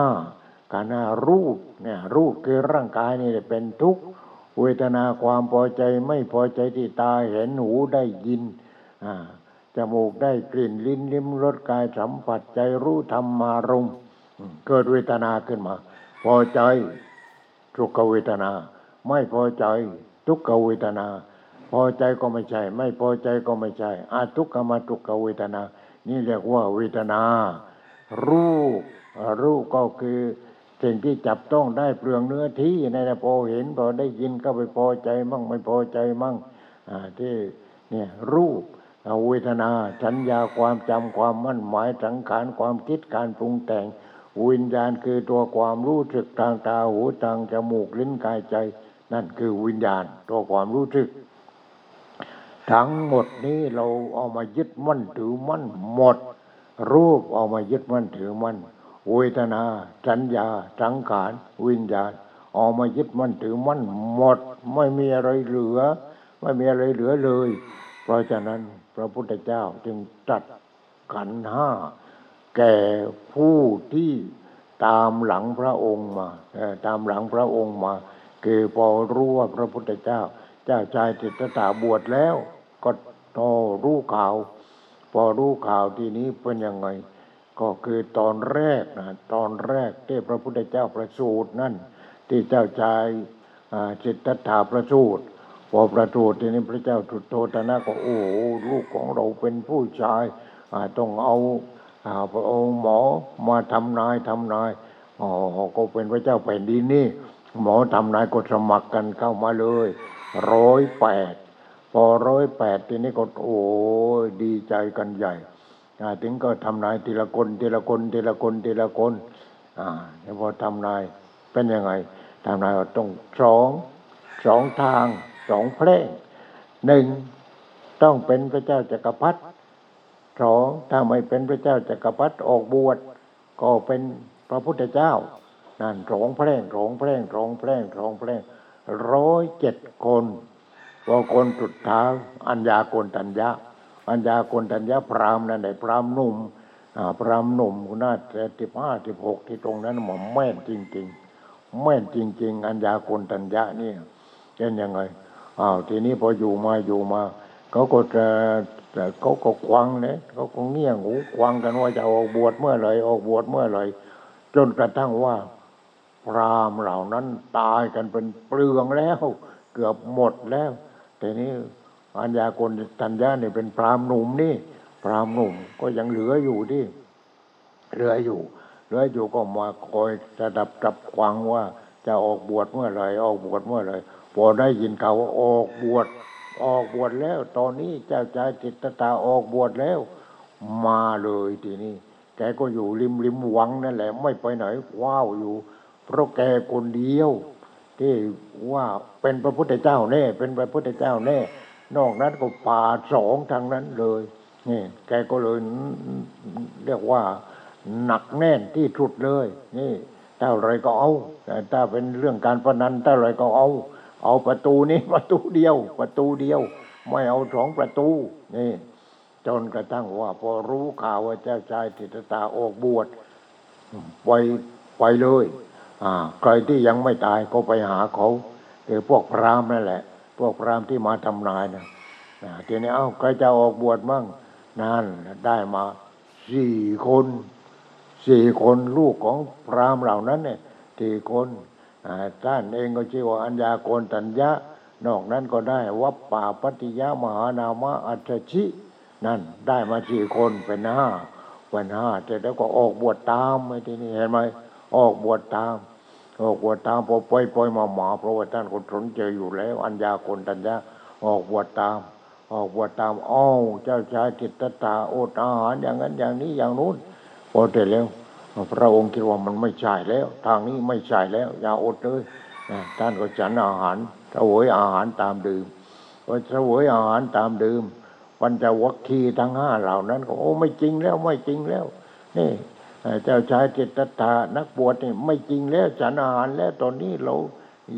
ขันธ์ห้ารูปเนี่ยรูปคือร่างกายนี่เป็นทุกข์ เวทนาความพอใจไม่พอใจที่ตาเห็นหูได้ยินจมูกได้กลิ่นลิ้นลิ้มรสกายสัมผัสใจรู้ธรรมารมเกิดเวทนาขึ้นมา พอใจทุกขเวทนา ไม่พอใจทุกขเวทนา พอใจก็ไม่ใช่ ไม่พอใจก็ไม่ใช่อาทุกขมาทุกขเวทนา นี่เรียกว่าเวทนา รูปรูปก็คือ สิ่งที่จับต้องได้เปลืองเนื้อที่ในนะพอเห็นพอได้ยินก็ไปพอใจมั่งไม่พอใจมั่งที่เนี่ยรูปเวทนาสัญญาความจำความมั่นหมายสังขารความคิดการปรุงแต่งวิญญาณคือตัวความรู้สึกทางตาหูทางจมูกลิ้นกายใจ นั่นคือวิญญาณ ตัวความรู้สึก ทั้งหมดนี้เราเอามายึดมั่นถือมั่นหมด รูปเอามายึดมั่นถือมั่น เวทนา สัญญา สังขาร วิญญาณเอามายึดมั่นถือมั่นหมด ไม่มีอะไรเหลือ ไม่มีอะไรเหลือเลย เพราะฉะนั้นพระพุทธเจ้าจึงตัดขันห้าแก่ผู้ที่ตามหลังพระองค์มาตามหลังพระองค์มาคือพอรู้ว่าพระพุทธเจ้า เจ้าชายติตถาบวชแล้ว ก็โตรู้ข่าว พอรู้ข่าวทีนี้เป็นยังไง ก็คือตอนแรกนะตอนแรกที่พระพุทธเจ้าประสูตินั่น ที่เจ้าชายจิตตถาประสูติพอประสูติทีนี้พระเจ้าสุโธทนะก็โอ้โลูกของเราเป็นผู้ชายต้องเอาอ่าพระองค์หมอมาทำนายทำนายอ๋อก็เป็นพระเจ้าแผ่นดินนี่ หมอทำนายก็สมัครกันเข้ามาเลยร้อยแปดพอร้อยแปดทีนี้ก็โอ้ดีใจกันใหญ่ ถึงก็ทำนายทีละคนทีละคนทีละคนทีละคนอ่าแล้วพอทำนายเป็นยังไงทำนายต้องสองสองทางสองเพลงหนึ่งต้องเป็นพระเจ้าจักรพรรดิสองถ้าไม่เป็นพระเจ้าจักรพรรดิออกบวชก็เป็นพระพุทธเจ้านั่นสองเพลงสองเพลงสองเพลงสองเพลงร้อยเจ็ดคนพอคนสุดท้ายอัญญาโกนตัญญา อัญญาโกนตัญญาพรามนั่นไหนพรามหนุ่มอ่าพรามหนุ่มน่าจะสิบห้าสิบหกที่ตรงนั้นหมอแม่นจริง ๆ แม่นจริง ๆ อัญญาโกนตัญญาเนี่ยเป็นยังไงอ้าวทีนี้พออยู่มาอยู่มาเขาก็จะเขาก็ควังเนี่ยเขาก็เงี่ยงหูควังกันว่าจะออกบวชเมื่อไรออกบวชเมื่อไรจนกระทั่งว่า พรามเหล่านั้นตายกันเป็นเปลืองแล้ว เกือบหมดแล้วแต่นี้ อัญญาโกนตัญญาเนี่ยเป็นพรามหนุ่มนี่ พรามหนุ่มก็ยังเหลืออยู่ที่เหลืออยู่เหลืออยู่ก็มาคอยจะดับจับควังว่า จะออกบวชเมื่อไรออกบวชเมื่อไรพอได้ยินเขาวว่าออกบวชออกบวชแล้ว ตอนนี้เจ้าชายจิตตตาออกบวชแล้ว มาเลยทีนี้แกก็อยู่ริมริมวังนั่นแหละ ไม่ไปไหนว้าวอยู่ เพราะแกคนเดียว ที่ว่าเป็นพระพุทธเจ้าแน่ เป็นพระพุทธเจ้าแน่ นอกนั้นก็ป่าสองทางนั้นเลยนี่แกก็เลยเรียกว่าหนักแน่นที่สุดเลย นี่เท่าไรก็เอาแต่ถ้าเป็นเรื่องการพนันเท่าไรก็เอา เอาประตูนี้ประตูเดียว ประตูเดียว ไม่เอาสองประตูนี่จนกระทั่งว่า พอรู้ข่าวว่าเจ้าชายติตตาออกบวชไปไปเลย อ่า ใครที่ยังไม่ตายก็ไปหาเขาคือพวกพราหมณ์นั่นแหละ พวกพรามที่มาทำนายนะทีนี้เอ้าใครจะออกบวชมั่งนั่นได้มาสี่คนสี่คนลูกของพรามเหล่านั้นเนี่ยสี่คนท่านเองก็ชื่อว่าอัญญาโกนตัญญะ นอกนั้นก็ได้วัปป่าปฏิยามหานามะอัจฉชินั่นได้มาสี่คนเป็นห้าเป็นห้าแต่แล้วก็ออกบวชตามไอ้ที่นี่เห็นไหมออกบวชตาม ออกบวชตามพอปล่อยปล่อยมาหมาเพราะว่าท่านคนสนใจอยู่แล้ว อัญญาคนตัญญาออกบวชตาม ออกบวชตามอ้าวเจ้าชายจิตตตาอดอาหารอย่างนั้นอย่างนี้อย่างนู้นพอเสร็จแล้ว พระองค์คิดว่ามันไม่ใช่แล้ว ทางนี้ไม่ใช่แล้ว อย่าอดเลยท่านก็ฉันอาหารถวายอาหารตามดื่มพอถวายอาหารตามดื่มปัญจวัคคีย์ทั้งห้าเหล่านั้นก็โอ้ไม่จริงแล้วไม่จริงแล้วนี่ เจ้าชายจิตตถานักบวชนี่ไม่จริงแล้วฉันอาหารแล้วตอนนี้เรา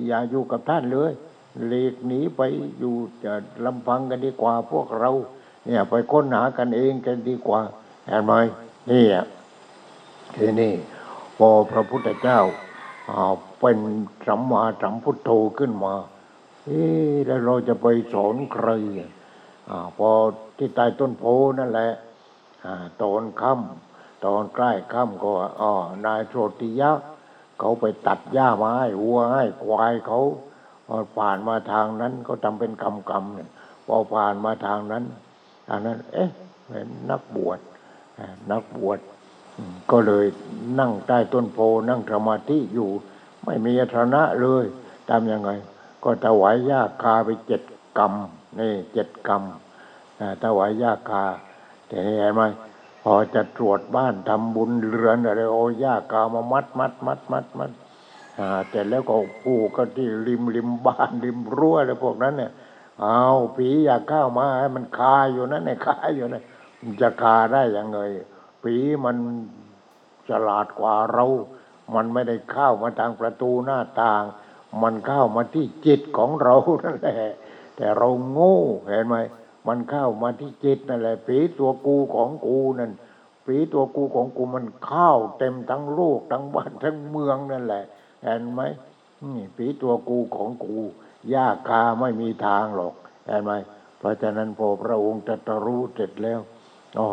อย่าอยู่กับท่านเลยหลีกหนีไปอยู่จะลำพังกันดีกว่าพวกเรา เนี่ย ไปค้นหากันเองกันดีกว่าเห็นไหมนี่อะทีนี้พอพระพุทธเจ้าเป็นสัมมาสัมพุทโธขึ้นมาเอ๊แล้วเราจะไปสอนใครอ่าพอที่ใต้ต้นโพนั่นแหละอ่าตอนค่ำ ตอนใกล้ค่ำก็อ๋อนายโชติยะ เขาไปตัดหญ้ามาให้วัวให้ควายเขาพอผ่านมาทางนั้นก็ทำเป็นกำกำเนี่ยพอผ่านมาทางนั้นทางนั้น เอ๊ะเป็นนักบวชนักบวชก็เลยนั่งใต้ต้นโพนั่งสมาธิอยู่ ไม่มีอาสนะเลยทำยังไง ก็ถวายยาคาไปเจ็ดกรรมนี่เจ็ดกรรมถวายยาคาแต่เห็นไหม พอจะตรวจบ้านทำบุญเรือนอะไรโอ้ยาคามามัดมัดมัดมัดมัดอ่าแต่แล้วก็ผูกก็ที่ริมริมบ้านริมรั้วอะไรพวกนั้นเนี่ยเอาผีอยากเข้ามาให้มันคาอยู่นั่นเนี่ยคาอยู่นั่นมันจะคาได้ยังไงผีมันฉลาดกว่าเรา มันไม่ได้เข้ามาทางประตูหน้าต่าง มันเข้ามาที่จิตของเรานั่นแหละแต่เราโง่เห็นไหม มันเข้ามาที่จิตนั่นแหละผีตัวกูของกูนั่นผีตัวกูของกูมันเข้าเต็มทั้งโลกทั้งบ้านทั้งเมืองนั่นแหละเห็นไหมนี่ผีตัวกูของกูยากคาไม่มีทางหรอกเห็นไหมเพราะฉะนั้นพอพระองค์ตรัสรู้เสร็จแล้วอ๋อ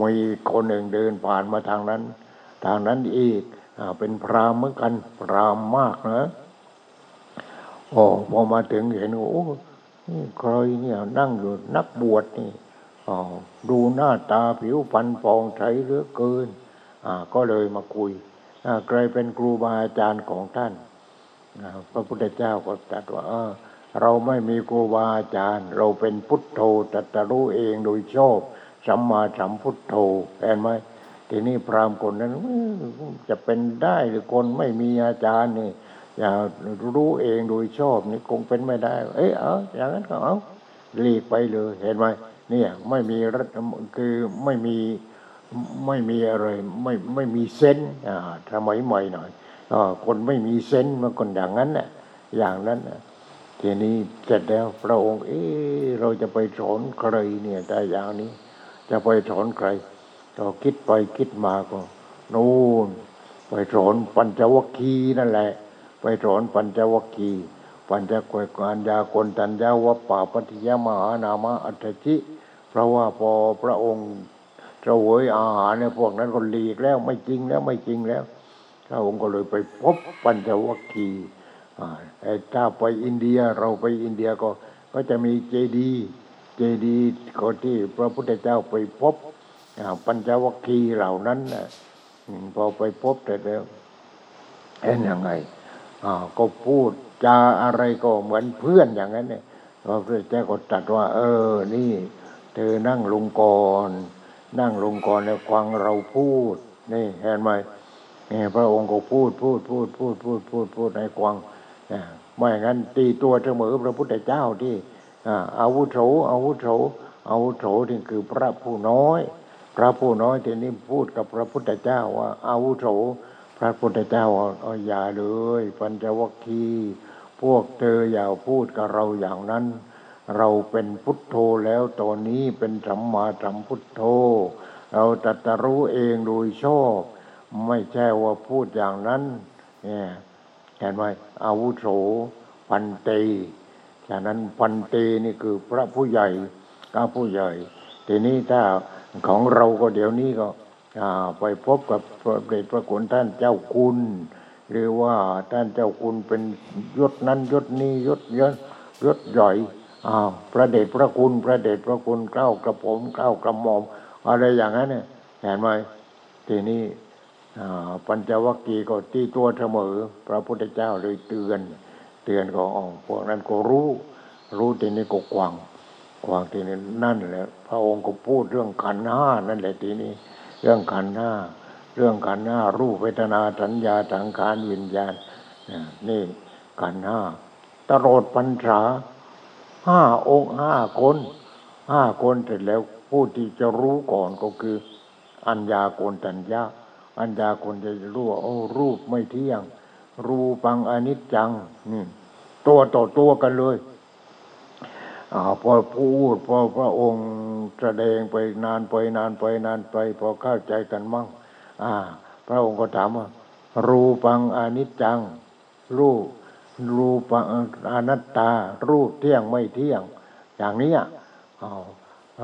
มีคนหนึ่งเดินผ่านมาทางนั้น ทางนั้นอีกอ่าเป็นพรามเหมือนกัน พรามมากนะโอ้พอมาถึงเห็นโอ้ ใครเนี่ยนั่งอยู่นักบวชนี่ดูหน้าตาผิวพรรณปองใสเหลือเกินอ่าก็เลยมาคุยอ่าใครเป็นครูบาอาจารย์ของท่านพระพุทธเจ้าก็ตรัสว่าเราไม่มีครูบาอาจารย์ เราเป็นพุทโธตรัสรู้เองโดยชอบสัมมาสัมพุทโธเห็นไหมทีนี้พราหมณ์คนนั้นจะเป็นได้หรือคนไม่มีอาจารย์นี่ อย่ารู้เองโดยชอบนี่คงเป็นไม่ได้ เอ้ยเอาอย่างนั้นก็เอาหลีกไปเลยเห็นไหมเนี่ยไม่มีรัฐคือไม่มีไม่มีอะไรไม่ไม่มีเซนอ่าสมัยใหม่หน่อยอคนไม่มีเซนมันคนอย่างนั้นน่ะอย่างนั้นน่ะทีนี้เสร็จแล้วพระองค์ เอ้เราจะไปสอนใครเนี่ยแต่อย่างนี้ จะไปสอนใครก็คิดไปคิดมาก็นู่นไปสอนปัญจวัคคีย์นั่นแหละ ไปสอนปัญจวัคคีย์ปัญจกวยการยากนตัญญาวป่าปฏิยมหานามะอัตถิเพราะว่าพอพระองค์เสวยอาหารเนี่ยพวกนั้นก็หลีกแล้วไม่จริงแล้วไม่จริงแล้วพระองค์ก็เลยไปพบปัญจวัคคีย์ไอ้ถ้าไปอินเดียเราไปอินเดียก็ก็จะมีเจดีย์เจดีย์ก็ที่พระพุทธเจ้าไปพบปัญจวัคคีย์เหล่านั้นพอไปพบเสร็จแล้วเอ็นยังไง ก็พูดจาอะไรก็เหมือนเพื่อนอย่างนั้นเนี่ยพระพุทธเจ้าก็ตรัสว่า เออ นี่ เธอนั่งลงก่อนนั่งลงก่อนแล้วฟังเราพูด นี่เห็นไหมนี่พระองค์ก็พูดพูดพูดพูดพูดพูดพูดให้ฟังไม่อย่างนั้นตีตัวเสมอพระพุทธเจ้าที่อาอาวุโสอาวุโสอาวุโสนี่คือพระผู้น้อย พระผู้น้อยทีนี้พูดกับพระพุทธเจ้าว่าอาวุโส พระพุทธเจ้าเอาอย่าเลย ปัญจวัคคีย์พวกเธออย่าพูดกับเราอย่างนั้น เราเป็นพุทโธแล้วตอนนี้เป็นสัมมาสัมพุทโธ เราตรัสรู้เองโดยชอบ ไม่ใช่ว่าพูดอย่างนั้นเนี่ยเห็นไหมอาวุโสพันเตฉะนั้นพันเตนี่คือพระผู้ใหญ่ก้าผู้ใหญ่ ทีนี้ถ้าของเราก็เดี๋ยวนี้ก็ ไปพบกับพระเดชพระคุณท่านเจ้าคุณ หรือว่าท่านเจ้าคุณเป็นยศนั้นยศนี้ยศยศยศใหญ่อ้าวพระเดชพระคุณ พระเดชพระคุณเก้ากระผมเก้ากระหม่อมอะไรอย่างนั้นเนี่ยเห็นไหมทีนี้ปัญจวัคคีย์ก็ตีตัวเสมอ พระพุทธเจ้าเลยเตือน เตือนก็อ๋อพวกนั้นก็รู้ รู้ทีนี้ก็กวางกวางทีนี้นั่นแหละพระองค์ก็พูดเรื่องขันห้านั่นแหละทีนี้ เรื่องขันธ์ห้าเรื่องขันธ์ห้ารูปเวทนาสัญญาสังขารวิญญาณนี่ขันธ์ห้าตลอดปัญษาห้าองค์ห้าคนห้าคนเสร็จแล้วผู้ที่จะรู้ก่อนก็คือ อัญญาโกนตัญญาอัญญาคนจะรู้ว่าโอ้รูปไม่เที่ยง รูปังอนิจจังนี่ตัวต่อตัวกันเลย พอพูดพอพระองค์แสดงไปนานไปนานไปนานไป พอเข้าใจกันมั่งอ่าพระองค์ก็ถามว่า รูปังอนิจจัง รูปรูปังอนัตตา รูปเที่ยงไม่เที่ยง อย่างนี้อ้าว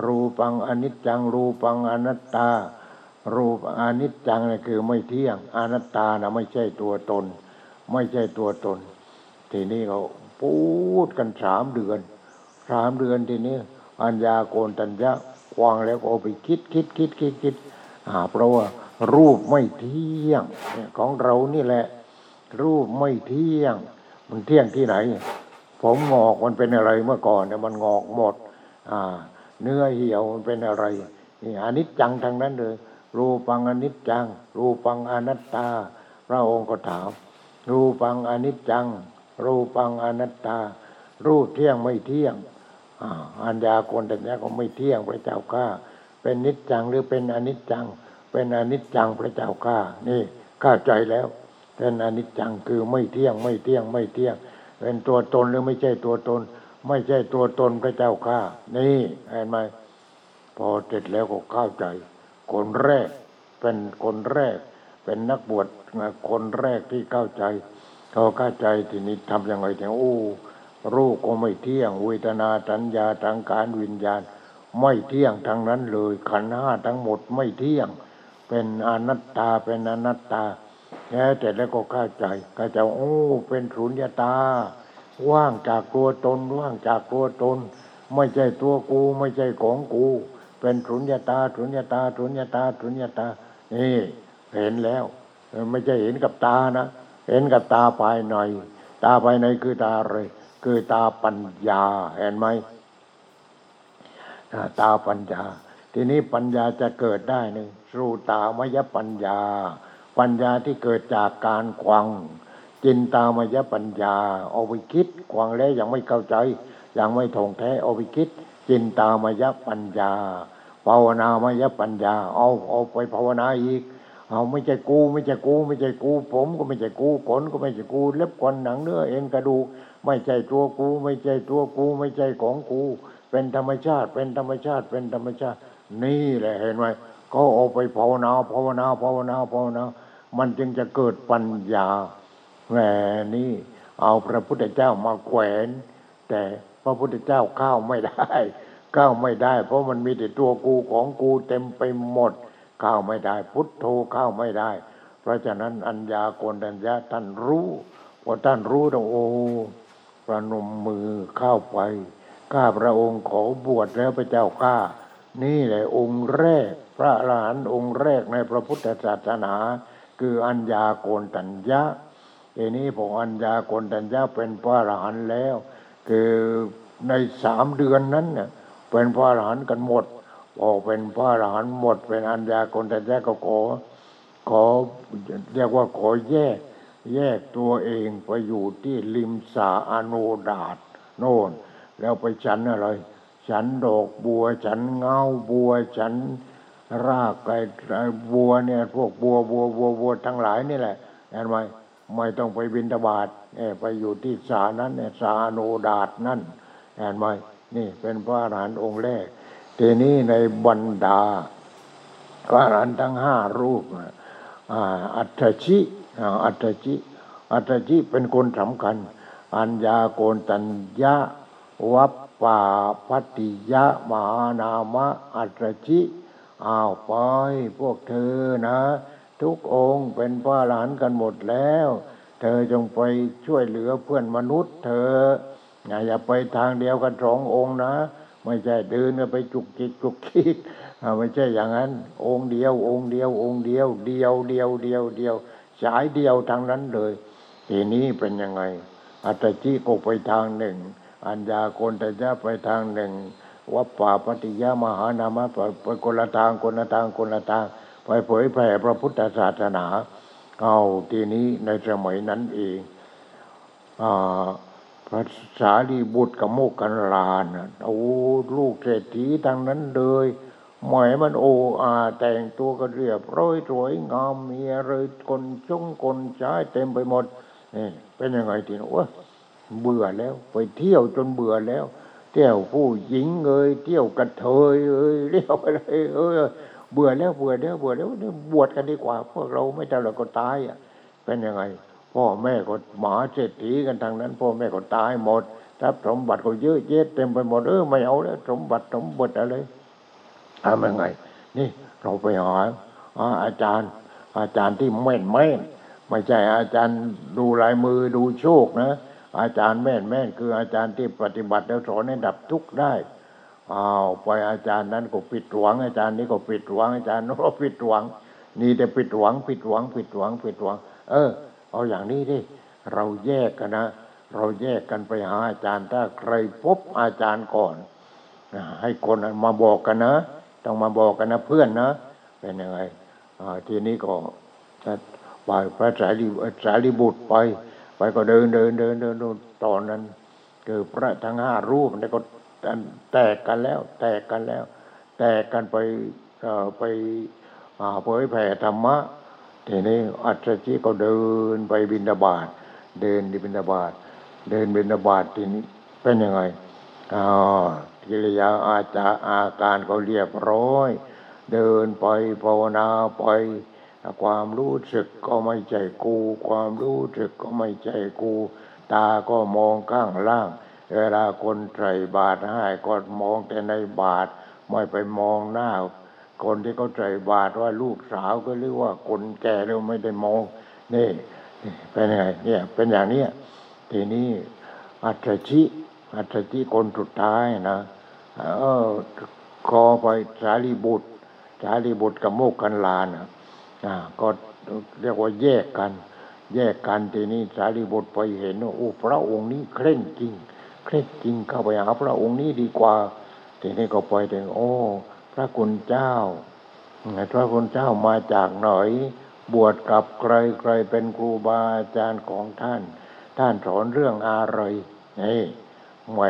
รูปังอนิจจัง รูปังอนัตตา รูปอนิจจังนี่คือไม่เที่ยง อนัตตานะไม่ใช่ตัวตน ไม่ใช่ตัวตน ทีนี้เขาพูดกันสามเดือน สามเดือนทีนี้อัญญาโกนตัญญะวางแล้วก็ไปคิดคิดคิดคิดคิดอ่าเพราะว่ารูปไม่เที่ยงของเรานี่แหละ รูปไม่เที่ยง มันเที่ยงที่ไหน ผมงอกมันเป็นอะไรเมื่อก่อนเนี่ยมันงอกหมด อ่า เนื้อเหี่ยวมันเป็นอะไรนี่อนิจจังทางนั้นเลย รูปังอนิจจัง รูปังอนัตตา พระองค์ก็ถาม รูปังอนิจจัง รูปังอนัตตา รูปเที่ยงไม่เที่ยง อ่าอัญญาโกนแต่เนี้ยก็ไม่เที่ยงพระเจ้าข้าเป็นนิจจังหรือเป็นอนิจจัง เป็นอนิจจังพระเจ้าข้านี่เข้าใจแล้วเป็นอนิจจังคือไม่เที่ยงไม่เที่ยงไม่เที่ยง เป็นตัวตนหรือไม่ใช่ตัวตน ไม่ใช่ตัวตนพระเจ้าข้านี่เห็นไหมพอเสร็จแล้วก็เข้าใจ คนแรกเป็นคนแรก เป็นนักบวชคนแรกที่เข้าใจเขาเข้าใจทีนี้ทำยังไงถึงโอ้ รูปก็ไม่เที่ยงเวทนาสัญญาทางการวิญญาณ ไม่เที่ยงทั้งนั้นเลย ขันห้าทั้งหมดไม่เที่ยง เป็นอนัตตาเป็นอนัตตาแค่แต่แล้วก็เข้าใจเข้าใจโอ้เป็นสุญญตา ว่างจากตัวตนว่างจากตัวตน ไม่ใช่ตัวกูไม่ใช่ของกู เป็นสุญญตาสุญญตาสุญญตาสุญญตานี่เห็นแล้ว ไม่ใช่เห็นกับตานะ เห็นกับตาภายใน ตาภายในคือตาอะไร คือตาปัญญาเห็นไหมตาปัญญา ทีนี้ปัญญาจะเกิดได้หนึ่งสูตามยปัญญา ปัญญาที่เกิดจากการควัง จินตามยปัญญาเอาไปคิดควังแล้วยังไม่เข้าใจ ยังไม่ถ่องแท้เอาไปคิด จินตามยปัญญา ภาวนามยปัญญา เอาเอาไปภาวนาอีกเอาไม่ใช่กู ไม่ใช่กู ไม่ใช่กู ผมก็ไม่ใช่กูขนก็ไม่ใช่กู เล็บขนหนังเนื้อเอ็นกระดูก ไม่ใช่ตัวกู ไม่ใช่ตัวกู ไม่ใช่ของกู เป็นธรรมชาติ เป็นธรรมชาติ เป็นธรรมชาติ นี่แหละเห็นไหมก็เอาไปภาวนาภาวนาภาวนาภาวนา มันจึงจะเกิดปัญญาแหมนี่ เอาพระพุทธเจ้ามาแขวน แต่พระพุทธเจ้าเข้าไม่ได้เข้าไม่ได้ เพราะมันมีแต่ตัวกูของกูเต็มไปหมดเข้าไม่ได้ พุทโธเข้าไม่ได้ เพราะฉะนั้นอัญญาโกณัญญาท่านรู้พอท่านรู้แล้วโอ้ ประนมมือเข้าไป ข้าพระองค์ขอบวชแล้วพระเจ้าข้า นี่แหละองค์แรก พระอรหันต์องค์แรกในพระพุทธศาสนา คืออัญญาโกณตัญญะทีนี้พออัญญาโกณตัญญะเป็นพระอรหันต์แล้ว คือในสามเดือนนั้นเนี่ยเป็นพระอรหันต์กันหมดพอเป็นพระอรหันต์หมด เป็นอัญญาโกณตัญญะก็ขอขอเรียกว่าขอแยก แยกตัวเองไปอยู่ที่ริมสาอโนดาตโน่น แล้วไปฉันอะไร ฉันดอกบัว ฉันเงาบัว ฉันรากไอ้ไอ้บัวเนี่ย พวกบัวบัวบัวบัวทั้งหลายนี่แหละเห็นไหมไม่ต้องไปบินตบาทเนี่ยไปอยู่ที่สานั้นเนี่ยสาโนดาตนั่นเห็นไหมนี่เป็นพระอรหันต์องค์แรกทีนี้ในบรรดาพระอรหันต์ทั้งห้ารูปน่ะอ่าอัตชิ อัตถชิอัตถชิเป็นคนสำคัญ อัญญาโกณตัญญะวัปปาพัตติยะมหานามะอัตถชิอ้าวไปพวกเธอนะ ทุกองค์เป็นพระอรหันกันหมดแล้ว เธอจงไปช่วยเหลือเพื่อนมนุษย์ เธออย่าไปทางเดียวกันสององค์นะ ไม่ใช่เดินกันไปจุกจิกจุกจิกไม่ใช่อย่างนั้น องค์เดียว องค์เดียว องค์เดียว เดียวเดียวเดียวเดียว สายเดียวทางนั้นเลยทีนี้เป็นยังไง อัตจิก็ไปทางหนึ่ง อัญญาโกณตัญญะไปทางหนึ่งวัปปาปฏิยามหานามะไปคนละทางคนละทางคนละทาง ไปเผยแผ่พระพุทธศาสนา เอาทีนี้ในสมัยนั้นเองอ่าพระสารีบุตรกับโมกขันลานโอ้ลูกเศรษฐีทางนั้นเลย หมายมันโออาแต่งตัวก็เรียบร้อยสวยงามมีอะไรคนชงคนใช้เต็มไปหมดนี่เป็นยังไงทีนี้วะเบื่อแล้ว ไปเที่ยวจนเบื่อแล้ว เที่ยวผู้หญิงเอ้ยเที่ยวกระเทยเอ้ยเรียกอะไรเอ้ยเบื่อแล้วเบื่อแล้วเบื่อแล้วบวชกันดีกว่า พวกเราไม่แต่เราก็ตายอะ เป็นยังไง พ่อแม่ก็หมาเศรษฐีกันทางนั้น พ่อแม่ก็ตายหมดทรัพย์สมบัติก็เยอะแยะเต็มไปหมดเออไม่เอาแล้วสมบัติสมบัติอะไร ทำยังไง นี่เราไปหาอาจารย์ อาจารย์ที่แม่นแม่นไม่ใช่อาจารย์ดูลายมือดูโชคนะ อาจารย์แม่นแม่นคืออาจารย์ที่ปฏิบัติแล้วสอนให้ดับทุกข์ได้อ้าวไปอาจารย์นั้นก็ปิดหวัง อาจารย์นี้ก็ปิดหวังอาจารย์โน้นก็ปิดหวัง นี่แต่ปิดหวังปิดหวังปิดหวังปิดหวัง เออ เอาอย่างนี้ดิเราแยกกันนะ เราแยกกันไปหาอาจารย์ถ้าใครพบอาจารย์ก่อน ให้คนมาบอกกันนะ ต้องมาบอกกันนะเพื่อนนะเป็นยังไงทีนี้ก็ไปพระสารีสารีบุตรไป ไปก็เดินเดินเดินเดินเดินตอนนั้นคือพระทั้งห้ารูปนี่ก็แตกกันแล้ว แตกกันแล้ว แตกกันไปไปอ่าเผยแผ่ธรรมะทีนี้อัศจิก็เดินไปบินดาบาตเดินดิบินดาบาตเดินบินดาบาตทีนี้เป็นยังไงอ๋อ กิริยาอาจาอาการเขาเรียบร้อย เดินไปภาวนาไป ความรู้สึกก็ไม่ใช่กู ความรู้สึกก็ไม่ใช่กู ตาก็มองข้างล่าง เวลาคนใส่บาตรให้ก็มองแต่ในบาตรไม่ไปมองหน้า คนที่เขาใส่บาตรว่าลูกสาวก็เรียกว่าคนแก่เราไม่ได้มองนี่เป็นไงเนี่ยเป็นอย่างเนี้ยทีนี้อัตชิอัตชิคนสุดท้ายนะ เออคอไปสารีบุตร สารีบุตรกับโมกขันลานะอ่าก็เรียกว่าแยกกัน แยกกันทีนี้สารีบุตรไปเห็นว่าโอ้พระองค์นี้เคร่งจริง เคร่งจริงเข้าไปหาพระองค์นี้ดีกว่า ทีนี้ก็ไปถึงโอ้พระคุณเจ้าพระคุณเจ้ามาจากไหนบวชกับใครใครเป็นครูบาอาจารย์ของท่าน ท่านสอนเรื่องอะไรนี่ แหม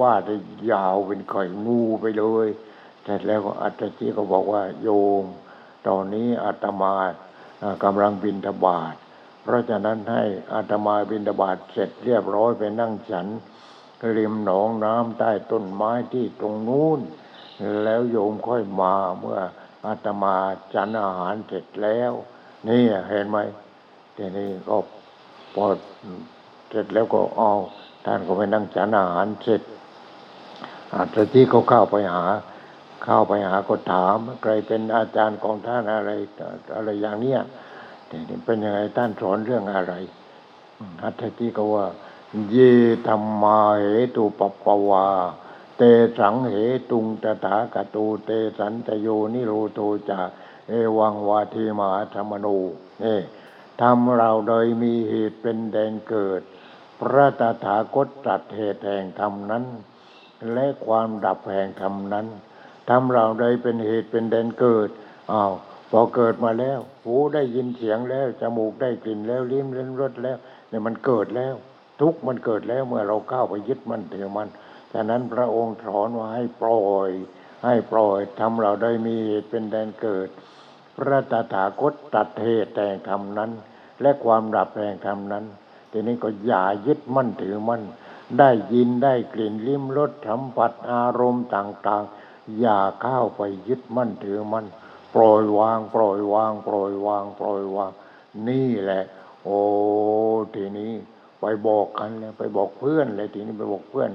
ว่าได้ยาวเป็นข่งูไปเลยเสร็จแล้วอัตจิก็บอกว่าโยม ตอนนี้อาตมาอ่ากำลังบินทบาทเพราะฉะนั้นให้อาตมาบินทบาทเสร็จเรียบร้อยไปนั่งฉันริมหนองน้ำใต้ต้นไม้ที่ตรงนู้น แล้วโยมค่อยมาเมื่ออาตมาฉันอาหารเสร็จแล้ว นี่เห็นไหมทีนี้ก็พอเสร็จแล้วก็เอา ท่านก็ไปนั่งฉันอาหารเสร็จอาจจะที่เขาเข้าไปหา เข้าไปหาก็ถาม ใครเป็นอาจารย์ของท่านอะไรอะไรอย่างเนี้ยทีนี้เป็นยังไงท่านสอนเรื่องอะไรอัตถิก็ว่า เยธรรมาเหตุปปวา เตสังเหตุงตถาคตูเตสันตโยนิโรโตจะเอวังวาทีมหาธรรมโนนี่ทำเราโดยมีเหตุเป็นแดนเกิด พระตถาคตตรัสเหตุแห่งธรรมนั้น และความดับแห่งธรรมนั้นทำเราใดเป็นเหตุเป็นแดนเกิดอ้าวพอเกิดมาแล้ว หูได้ยินเสียงแล้วจมูกได้กลิ่นแล้วลิ้มเล่นรสแล้วเนี่ยมันเกิดแล้ว ทุกมันเกิดแล้วเมื่อเราเข้าไปยึดมันถือมันฉะนั้นพระองค์สอนว่าให้ปล่อย ให้ปล่อยทำเราได้มีเหตุเป็นแดนเกิด พระตถาคตตัดเหตุแต่งธรรมนั้น และความดับแห่งธรรมนั้น ทีนี้ก็อย่ายึดมั่นถือมั่นได้ยินได้กลิ่นลิ้มรสสัมผัสอารมณ์ต่าง ๆ อย่าเข้าไปยึดมั่นถือมั่นปล่อยวาง ปล่อยวาง ปล่อยวาง ปล่อยวาง นี่แหละ โอ้ทีนี้ไปบอกกันเลยไปบอกเพื่อนเลยทีนี้ไปบอกเพื่อน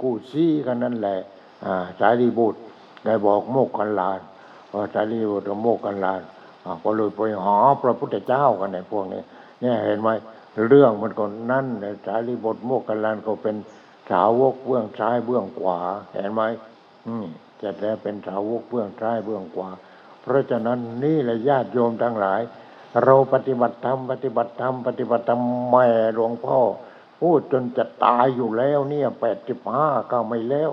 กู้ซี่กันนั่นแหละอ่าสารีบุตรได้บอกโมกขันลานพอสารีบุตรโมกขันลานอ่าก็เลยไปหาพระพุทธเจ้ากันในพวกนี้เนี่ยเห็นไหม เรื่องมันก็นั่นสารีบุตรโมกขลานก็เป็นสาวกเบื้องซ้ายเบื้องขวา เห็นไหมอืมจะแล้วเป็นสาวกเบื้องซ้ายเบื้องขวา เพราะฉะนั้นนี่แหละญาติโยมทั้งหลาย เราปฏิบัติธรรมปฏิบัติธรรมปฏิบัติธรรมแม่หลวงพ่อพูดจนจะตายอยู่แล้วเนี่ยแปดสิบห้าก็ไม่แล้ว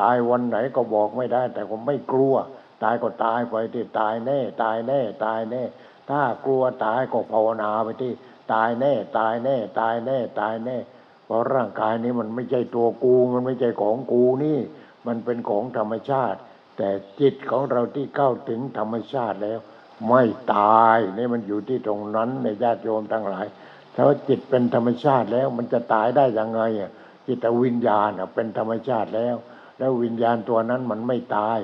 ตายวันไหนก็บอกไม่ได้ แต่ผมไม่กลัว ตายก็ตายไปที่ตายแน่ ตายแน่ ตายแน่ ถ้ากลัวตายก็ภาวนาไปที่ ตายแน่ ตายแน่ ตายแน่ ตายแน่ เพราะร่างกายนี้มันไม่ใช่ตัวกู มันไม่ใช่ของกูนี่ มันเป็นของธรรมชาติ แต่จิตของเราที่เข้าถึงธรรมชาติแล้ว ไม่ตายนี่มันอยู่ที่ตรงนั้นในญาติโยมทั้งหลายถ้าจิตเป็นธรรมชาติแล้วมันจะตายได้ยังไงจิตวิญญาณเป็นธรรมชาติแล้ว แล้ววิญญาณตัวนั้นมันไม่ตาย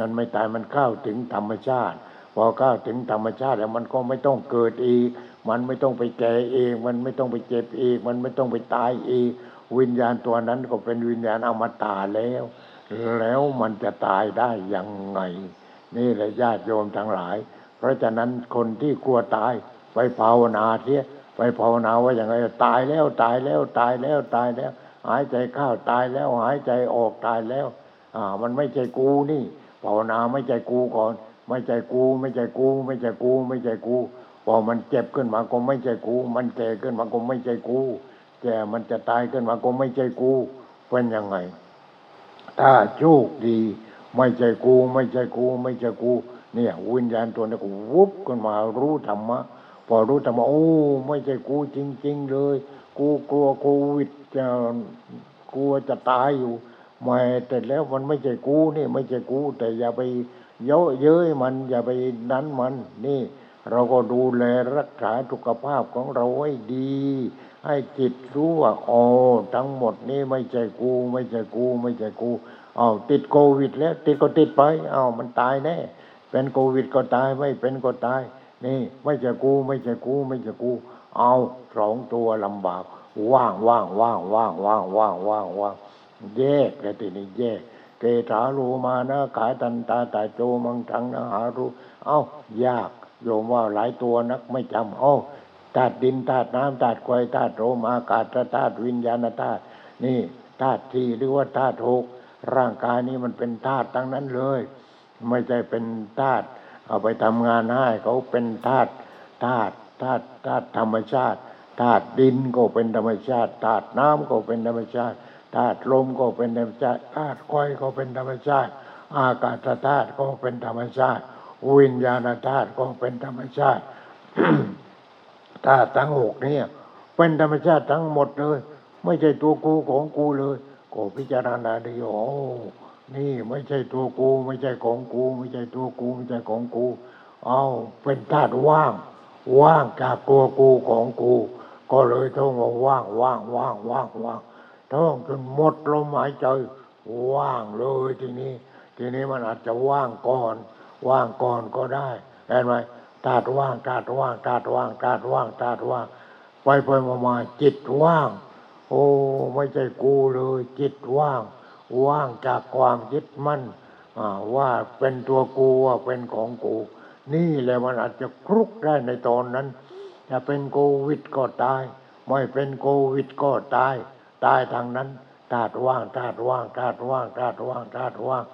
มันไม่ตายมันเข้าถึงธรรมชาติ พอเข้าถึงธรรมชาติแล้วมันก็ไม่ต้องเกิดอีก มันไม่ต้องไปแก่เอง มันไม่ต้องไปเจ็บเอีกมันไม่ต้องไปตายเอีกวิญญาณตัวนั้นก็เป็นวิญญาณอมตะแล้ว แล้วมันจะตายได้ยังไง นี่แหละญาติโยมทั้งหลาย เพราะฉะนั้นคนที่กลัวตายไปภาวนาเสียไปภาวนาว่าอย่างไรตายแล้วตายแล้วตายแล้วตายแล้ว หายใจเข้าตายแล้วหายใจออกตายแล้ว อ่า มันไม่ใช่กูนี่ภาวนาไม่ใช่กูก่อน ไม่ใช่กู ไม่ใช่กู ไม่ใช่กู ไม่ใช่กู พอมันเจ็บขึ้นมาก็ไม่ใช่กู มันแก่ขึ้นมาก็ไม่ใช่กู แก่มันจะตายขึ้นมาก็ไม่ใช่กู เป็นยังไง ถ้าโชคดี ไม่ใช่กู ไม่ใช่กู ไม่ใช่กู เนี่ยวิญญาณตัวนี้ก็วุบขึ้นมารู้ธรรมะ พอรู้ธรรมะโอ้ไม่ใช่กูจริง ๆ เลย กูกลัวโควิดจะกลัวจะตายอยู่ไม่แต่แล้วมันไม่ใช่กูนี่ ไม่ใช่กู แต่อย่าไปเยอะเย้ยมันอย่าไปนั้นมันนี่ เราก็ดูแลรักษาสุขภาพของเราไว้ดี ให้จิตรู้ว่าอ๋อทั้งหมดนี้ไม่ใช่กู ไม่ใช่กู ไม่ใช่กูเอาติดโควิด แล้ว ติดก็ติดไปเอามันตายแน่เป็นโควิดก็ตายไม่เป็นก็ตาย นี่ ไม่ใช่กู ไม่ใช่กู ไม่ใช่กู เอาสองตัวลำบาก ว่างว่างว่างว่างว่างว่างว่างว่างแยกแล้วทีนี้แยกเกถารูมานะขาตันตาตาโจมังทังนะหารูเอ้ายาก โยมว่าหลายตัวนักไม่จำเอ้ธาตุดินธาตุน้ำธาตุไฟธาตุลมอากาศธาตุวิญญาณธาตุนี่ธาตุที่หรือว่าธาตุหกร่างกายนี้มันเป็นธาตุทั้งนั้นเลย ไม่ใช่เป็นธาตุเอาไปทำงานให้เขาเป็นธาตุธาตุธาตุธาตุธรรมชาติธาตุดินก็เป็นธรรมชาติธาตุน้ำก็เป็นธรรมชาติธาตุลมก็เป็นธรรมชาติธาตุไฟก็เป็นธรรมชาติ อากาศธาตุก็เป็นธรรมชาติ วิญญาณธาตุก็เป็นธรรมชาติธาตุทั้งหกเนี่ย เป็นธรรมชาติทั้งหมดเลย ไม่ใช่ตัวกูของกูเลยก็พิจารณาด้โอ้นี่ไม่ใช่ตัวกู ไม่ใช่ของกู ไม่ใช่ตัวกู ไม่ใช่ของกู เอาเป็นธาตุว่าง ว่างจากตัวกูของกู ก็เลยต้องมาว่างว่างว่างว่างว่างท่องจนหมดลมหายใจว่างเลยทีนี้ ทีนี้มันอาจจะว่างก่อน ว่างก่อนก็ได้เห็นไหมธาตุว่างธาตุว่างธาตุว่างธาตุว่างธาตุว่าง ไปไปมามาจิตว่าง โอ้ไม่ใช่กูเลยจิตว่าง ว่างจากความยึดมั่นว่าเป็นตัวกูว่าเป็นของกู นี่แหละมันอาจจะคลุกได้ในตอนนั้นจะเป็นโควิดก็ตาย ไม่เป็นโควิดก็ตาย ตายทางนั้นธาตุว่างธาตุว่างธาตุว่างธาตุว่างธาตุว่าง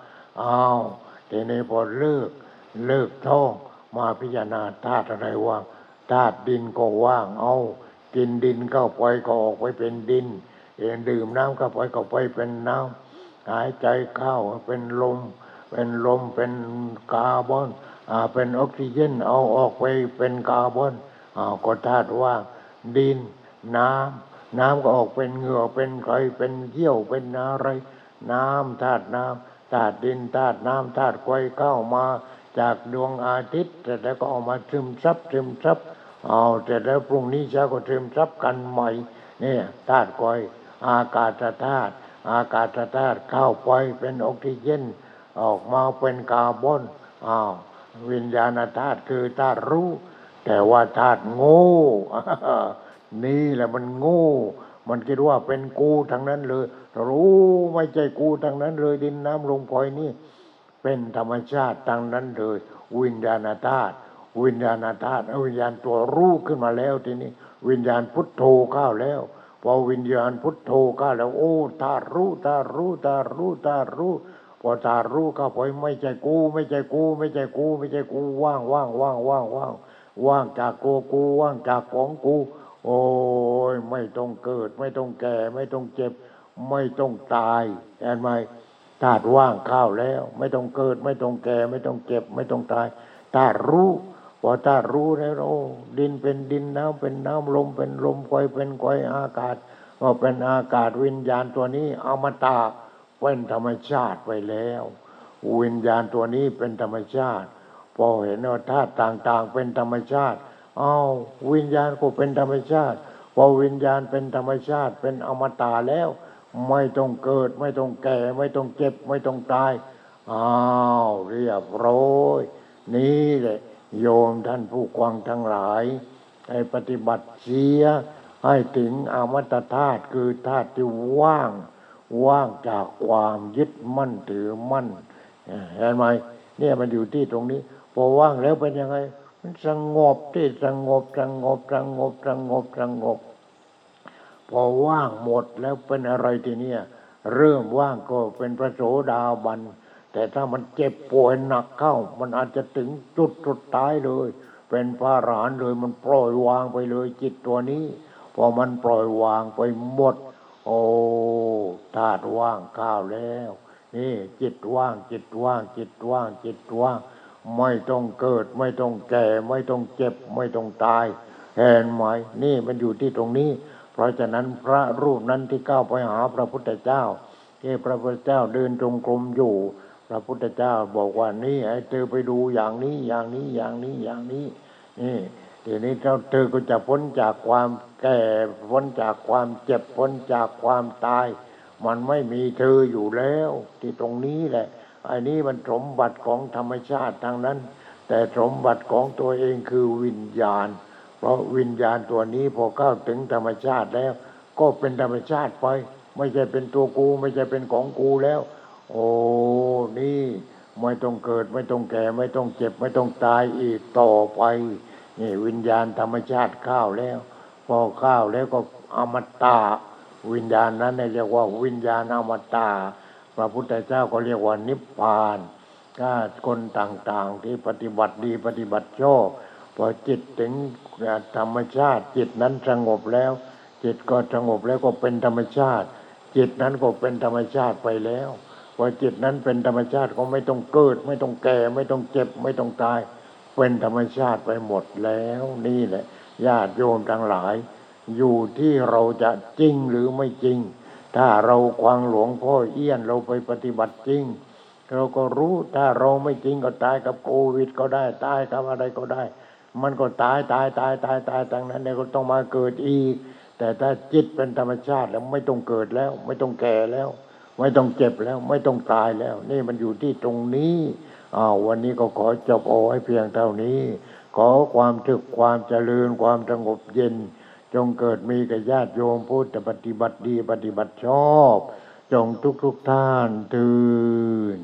อ้าวทีนี้พอเลิก เลิกท่องมาพิจารณาธาตุอะไรว่างธาตุดินก็ว่าง เอา กินดินเข้าไปก็ออกไปเป็นดิน เองดื่มน้ำเข้าไปก็ไปเป็นน้ำหายใจเข้าเป็นลม เป็นลมเป็นคาร์บอนอ่าเป็นออกซิเจนเอาออกไปเป็นคาร์บอนอ่าก็ธาตุว่างดิน น้ำน้ำก็ออกเป็นเหงื่อเป็นไขเป็นเยี่ยวเป็นอะไร น้ำธาตุน้ำธาตุดินธาตุน้ำธาตุไฟเข้ามา จากดวงอาทิตย์แต่แล้วก็ออกมาซึมซับซึมซับเอาแต่แล้วพรุ่งนี้เช้าก็ซึมซับกันใหม่เนี่ยธาตุไฟอากาศธาตุอากาศธาตุเข้าไปเป็นออกซิเจนออกมาเป็นคาร์บอนอ้าววิญญาณธาตุคือธาตุรู้ แต่ว่าธาตุโง่นี่แหละมันโง่ มันคิดว่าเป็นกูทั้งนั้นเลย รู้ไม่ใช่กูทั้งนั้นเลยดินน้ำลมพลอยนี่ เป็นธรรมชาติทั้งนั้นเลยวิญญาณธาตุวิญญาณธาตุอวิญญาณตัวรู้ขึ้นมาแล้วทีนี้ วิญญาณพุทโธเข้าแล้วพอวิญญาณพุทโธเข้าแล้ว โอ้ธารู้ธารู้ธารู้ธารู้พอธารู้เข้าไปไม่ใช่กู ไม่ใช่กู ไม่ใช่กู ไม่ใช่กูว่างว่างว่างว่างว่างว่างจากกูกูว่างจากของกู โอ้ยไม่ต้องเกิด ไม่ต้องแก่ ไม่ต้องเจ็บ ไม่ต้องตายเห็นไหม ธาตุว่างข้าวแล้ว ไม่ต้องเกิด ไม่ต้องแก่ ไม่ต้องเจ็บ ไม่ต้องตายธาตุรู้พอธาตุรู้แล้วโอ้ดินเป็นดินน้ำเป็นน้ำลมเป็นลมไฟเป็นไฟอากาศก็เป็นอากาศวิญญาณตัวนี้อมตาเป็นธรรมชาติไปแล้ว วิญญาณตัวนี้เป็นธรรมชาติ พอเห็นว่าธาตุต่างๆ เป็นธรรมชาติอ้าววิญญาณก็เป็นธรรมชาติ พอวิญญาณเป็นธรรมชาติเป็นอมตะแล้ว ไม่ต้องเกิด ไม่ต้องแก่ ไม่ต้องเจ็บ ไม่ต้องตาย อ้าวเรียบร้อยนี่แหละโยมท่านผู้กวางทั้งหลาย ให้ปฏิบัติเสีย ให้ถึงอมตะธาตุคือธาตุที่ว่าง ว่างจากความยึดมั่นถือมั่นเห็นไหมเนี่ยมันอยู่ที่ตรงนี้พอว่างแล้วเป็นยังไง มันสงบที่สงบสงบสงบสงบสงบ พอว่างหมดแล้วเป็นอะไรทีเนี้ยเริ่มว่างก็เป็นพระโสดาบัน แต่ถ้ามันเจ็บป่วยหนักเข้า มันอาจจะถึงจุดสุดท้ายเลย เป็นพระอรหันต์เลยมันปล่อยวางไปเลยจิตตัวนี้ พอมันปล่อยวางไปหมด โอ้ธาตุว่างข้าวแล้ว นี่จิตว่างจิตว่างจิตว่างจิตว่าง ไม่ต้องเกิด ไม่ต้องแก่ ไม่ต้องเจ็บ ไม่ต้องตายเห็นไหมนี่มันอยู่ที่ตรงนี้ ราะฉะนั้นพระรูปนั้นที่ก้าวไปหาพระพุทธเจ้า ที่พระพุทธเจ้าเดินจงกรมอยู่ พระพุทธเจ้าบอกว่านี่ให้เธอไปดูอย่างนี้อย่างนี้อย่างนี้อย่างนี้นี่ทีนี้เจ้าเธอก็จะพ้นจากความแก่พ้นจากความเจ็บพ้นจากความตาย มันไม่มีเธออยู่แล้ว ที่ตรงนี้แหละอันนี้มันสมบัติของธรรมชาติทางนั้น แต่สมบัติของตัวเองคือวิญญาณ เพราะวิญญาณตัวนี้พอเข้าถึงธรรมชาติแล้ว ก็เป็นธรรมชาติไป ไม่ใช่เป็นตัวกู ไม่ใช่เป็นของกูแล้ว โอ้นี่ไม่ต้องเกิดไม่ต้องแก่ไม่ต้องเจ็บ ไม่ต้องตายอีกต่อไปนี่วิญญาณธรรมชาติเข้าแล้ว พอเข้าแล้วก็อมตะวิญญาณนั้นเรียกว่าวิญญาณอมตะพระพุทธเจ้าก็เรียกว่านิพพานถ้าคนต่างๆที่ปฏิบัติดีปฏิบัติชอบพอจิตถึง ธรรมชาติ จิตนั้นสงบแล้ว จิตก็สงบแล้วก็เป็นธรรมชาติ จิตนั้นก็เป็นธรรมชาติไปแล้วพอจิตนั้นเป็นธรรมชาติก็ไม่ต้องเกิด ไม่ต้องแก่ ไม่ต้องเจ็บ ไม่ต้องตาย เป็นธรรมชาติไปหมดแล้วนี่แหละญาติโยมทั้งหลาย อยู่ที่เราจะจริงหรือไม่จริง ถ้าเราควังหลวงพ่อเอี้ยนเราไปปฏิบัติจริง เราก็รู้ถ้าเราไม่จริงก็ตายกับโควิดก็ได้ตายกับอะไรก็ได้ มันก็ตายตายตายตายตายตั้งนั้นเนี่ยก็ต้องมาเกิดอีก แต่ถ้าจิตเป็นธรรมชาติแล้วไม่ต้องเกิดแล้ว ไม่ต้องแก่แล้ว ไม่ต้องเจ็บแล้ว ไม่ต้องตายแล้ว นี่มันอยู่ที่ตรงนี้อ้าววันนี้ก็ขอจบเอาไว้เพียงเท่านี้ ขอความถึกความเจริญความสงบเย็น จงเกิดมีกับญาติโยมพุทธปฏิบัติดีปฏิบัติชอบ จงทุกทุกท่านตื่น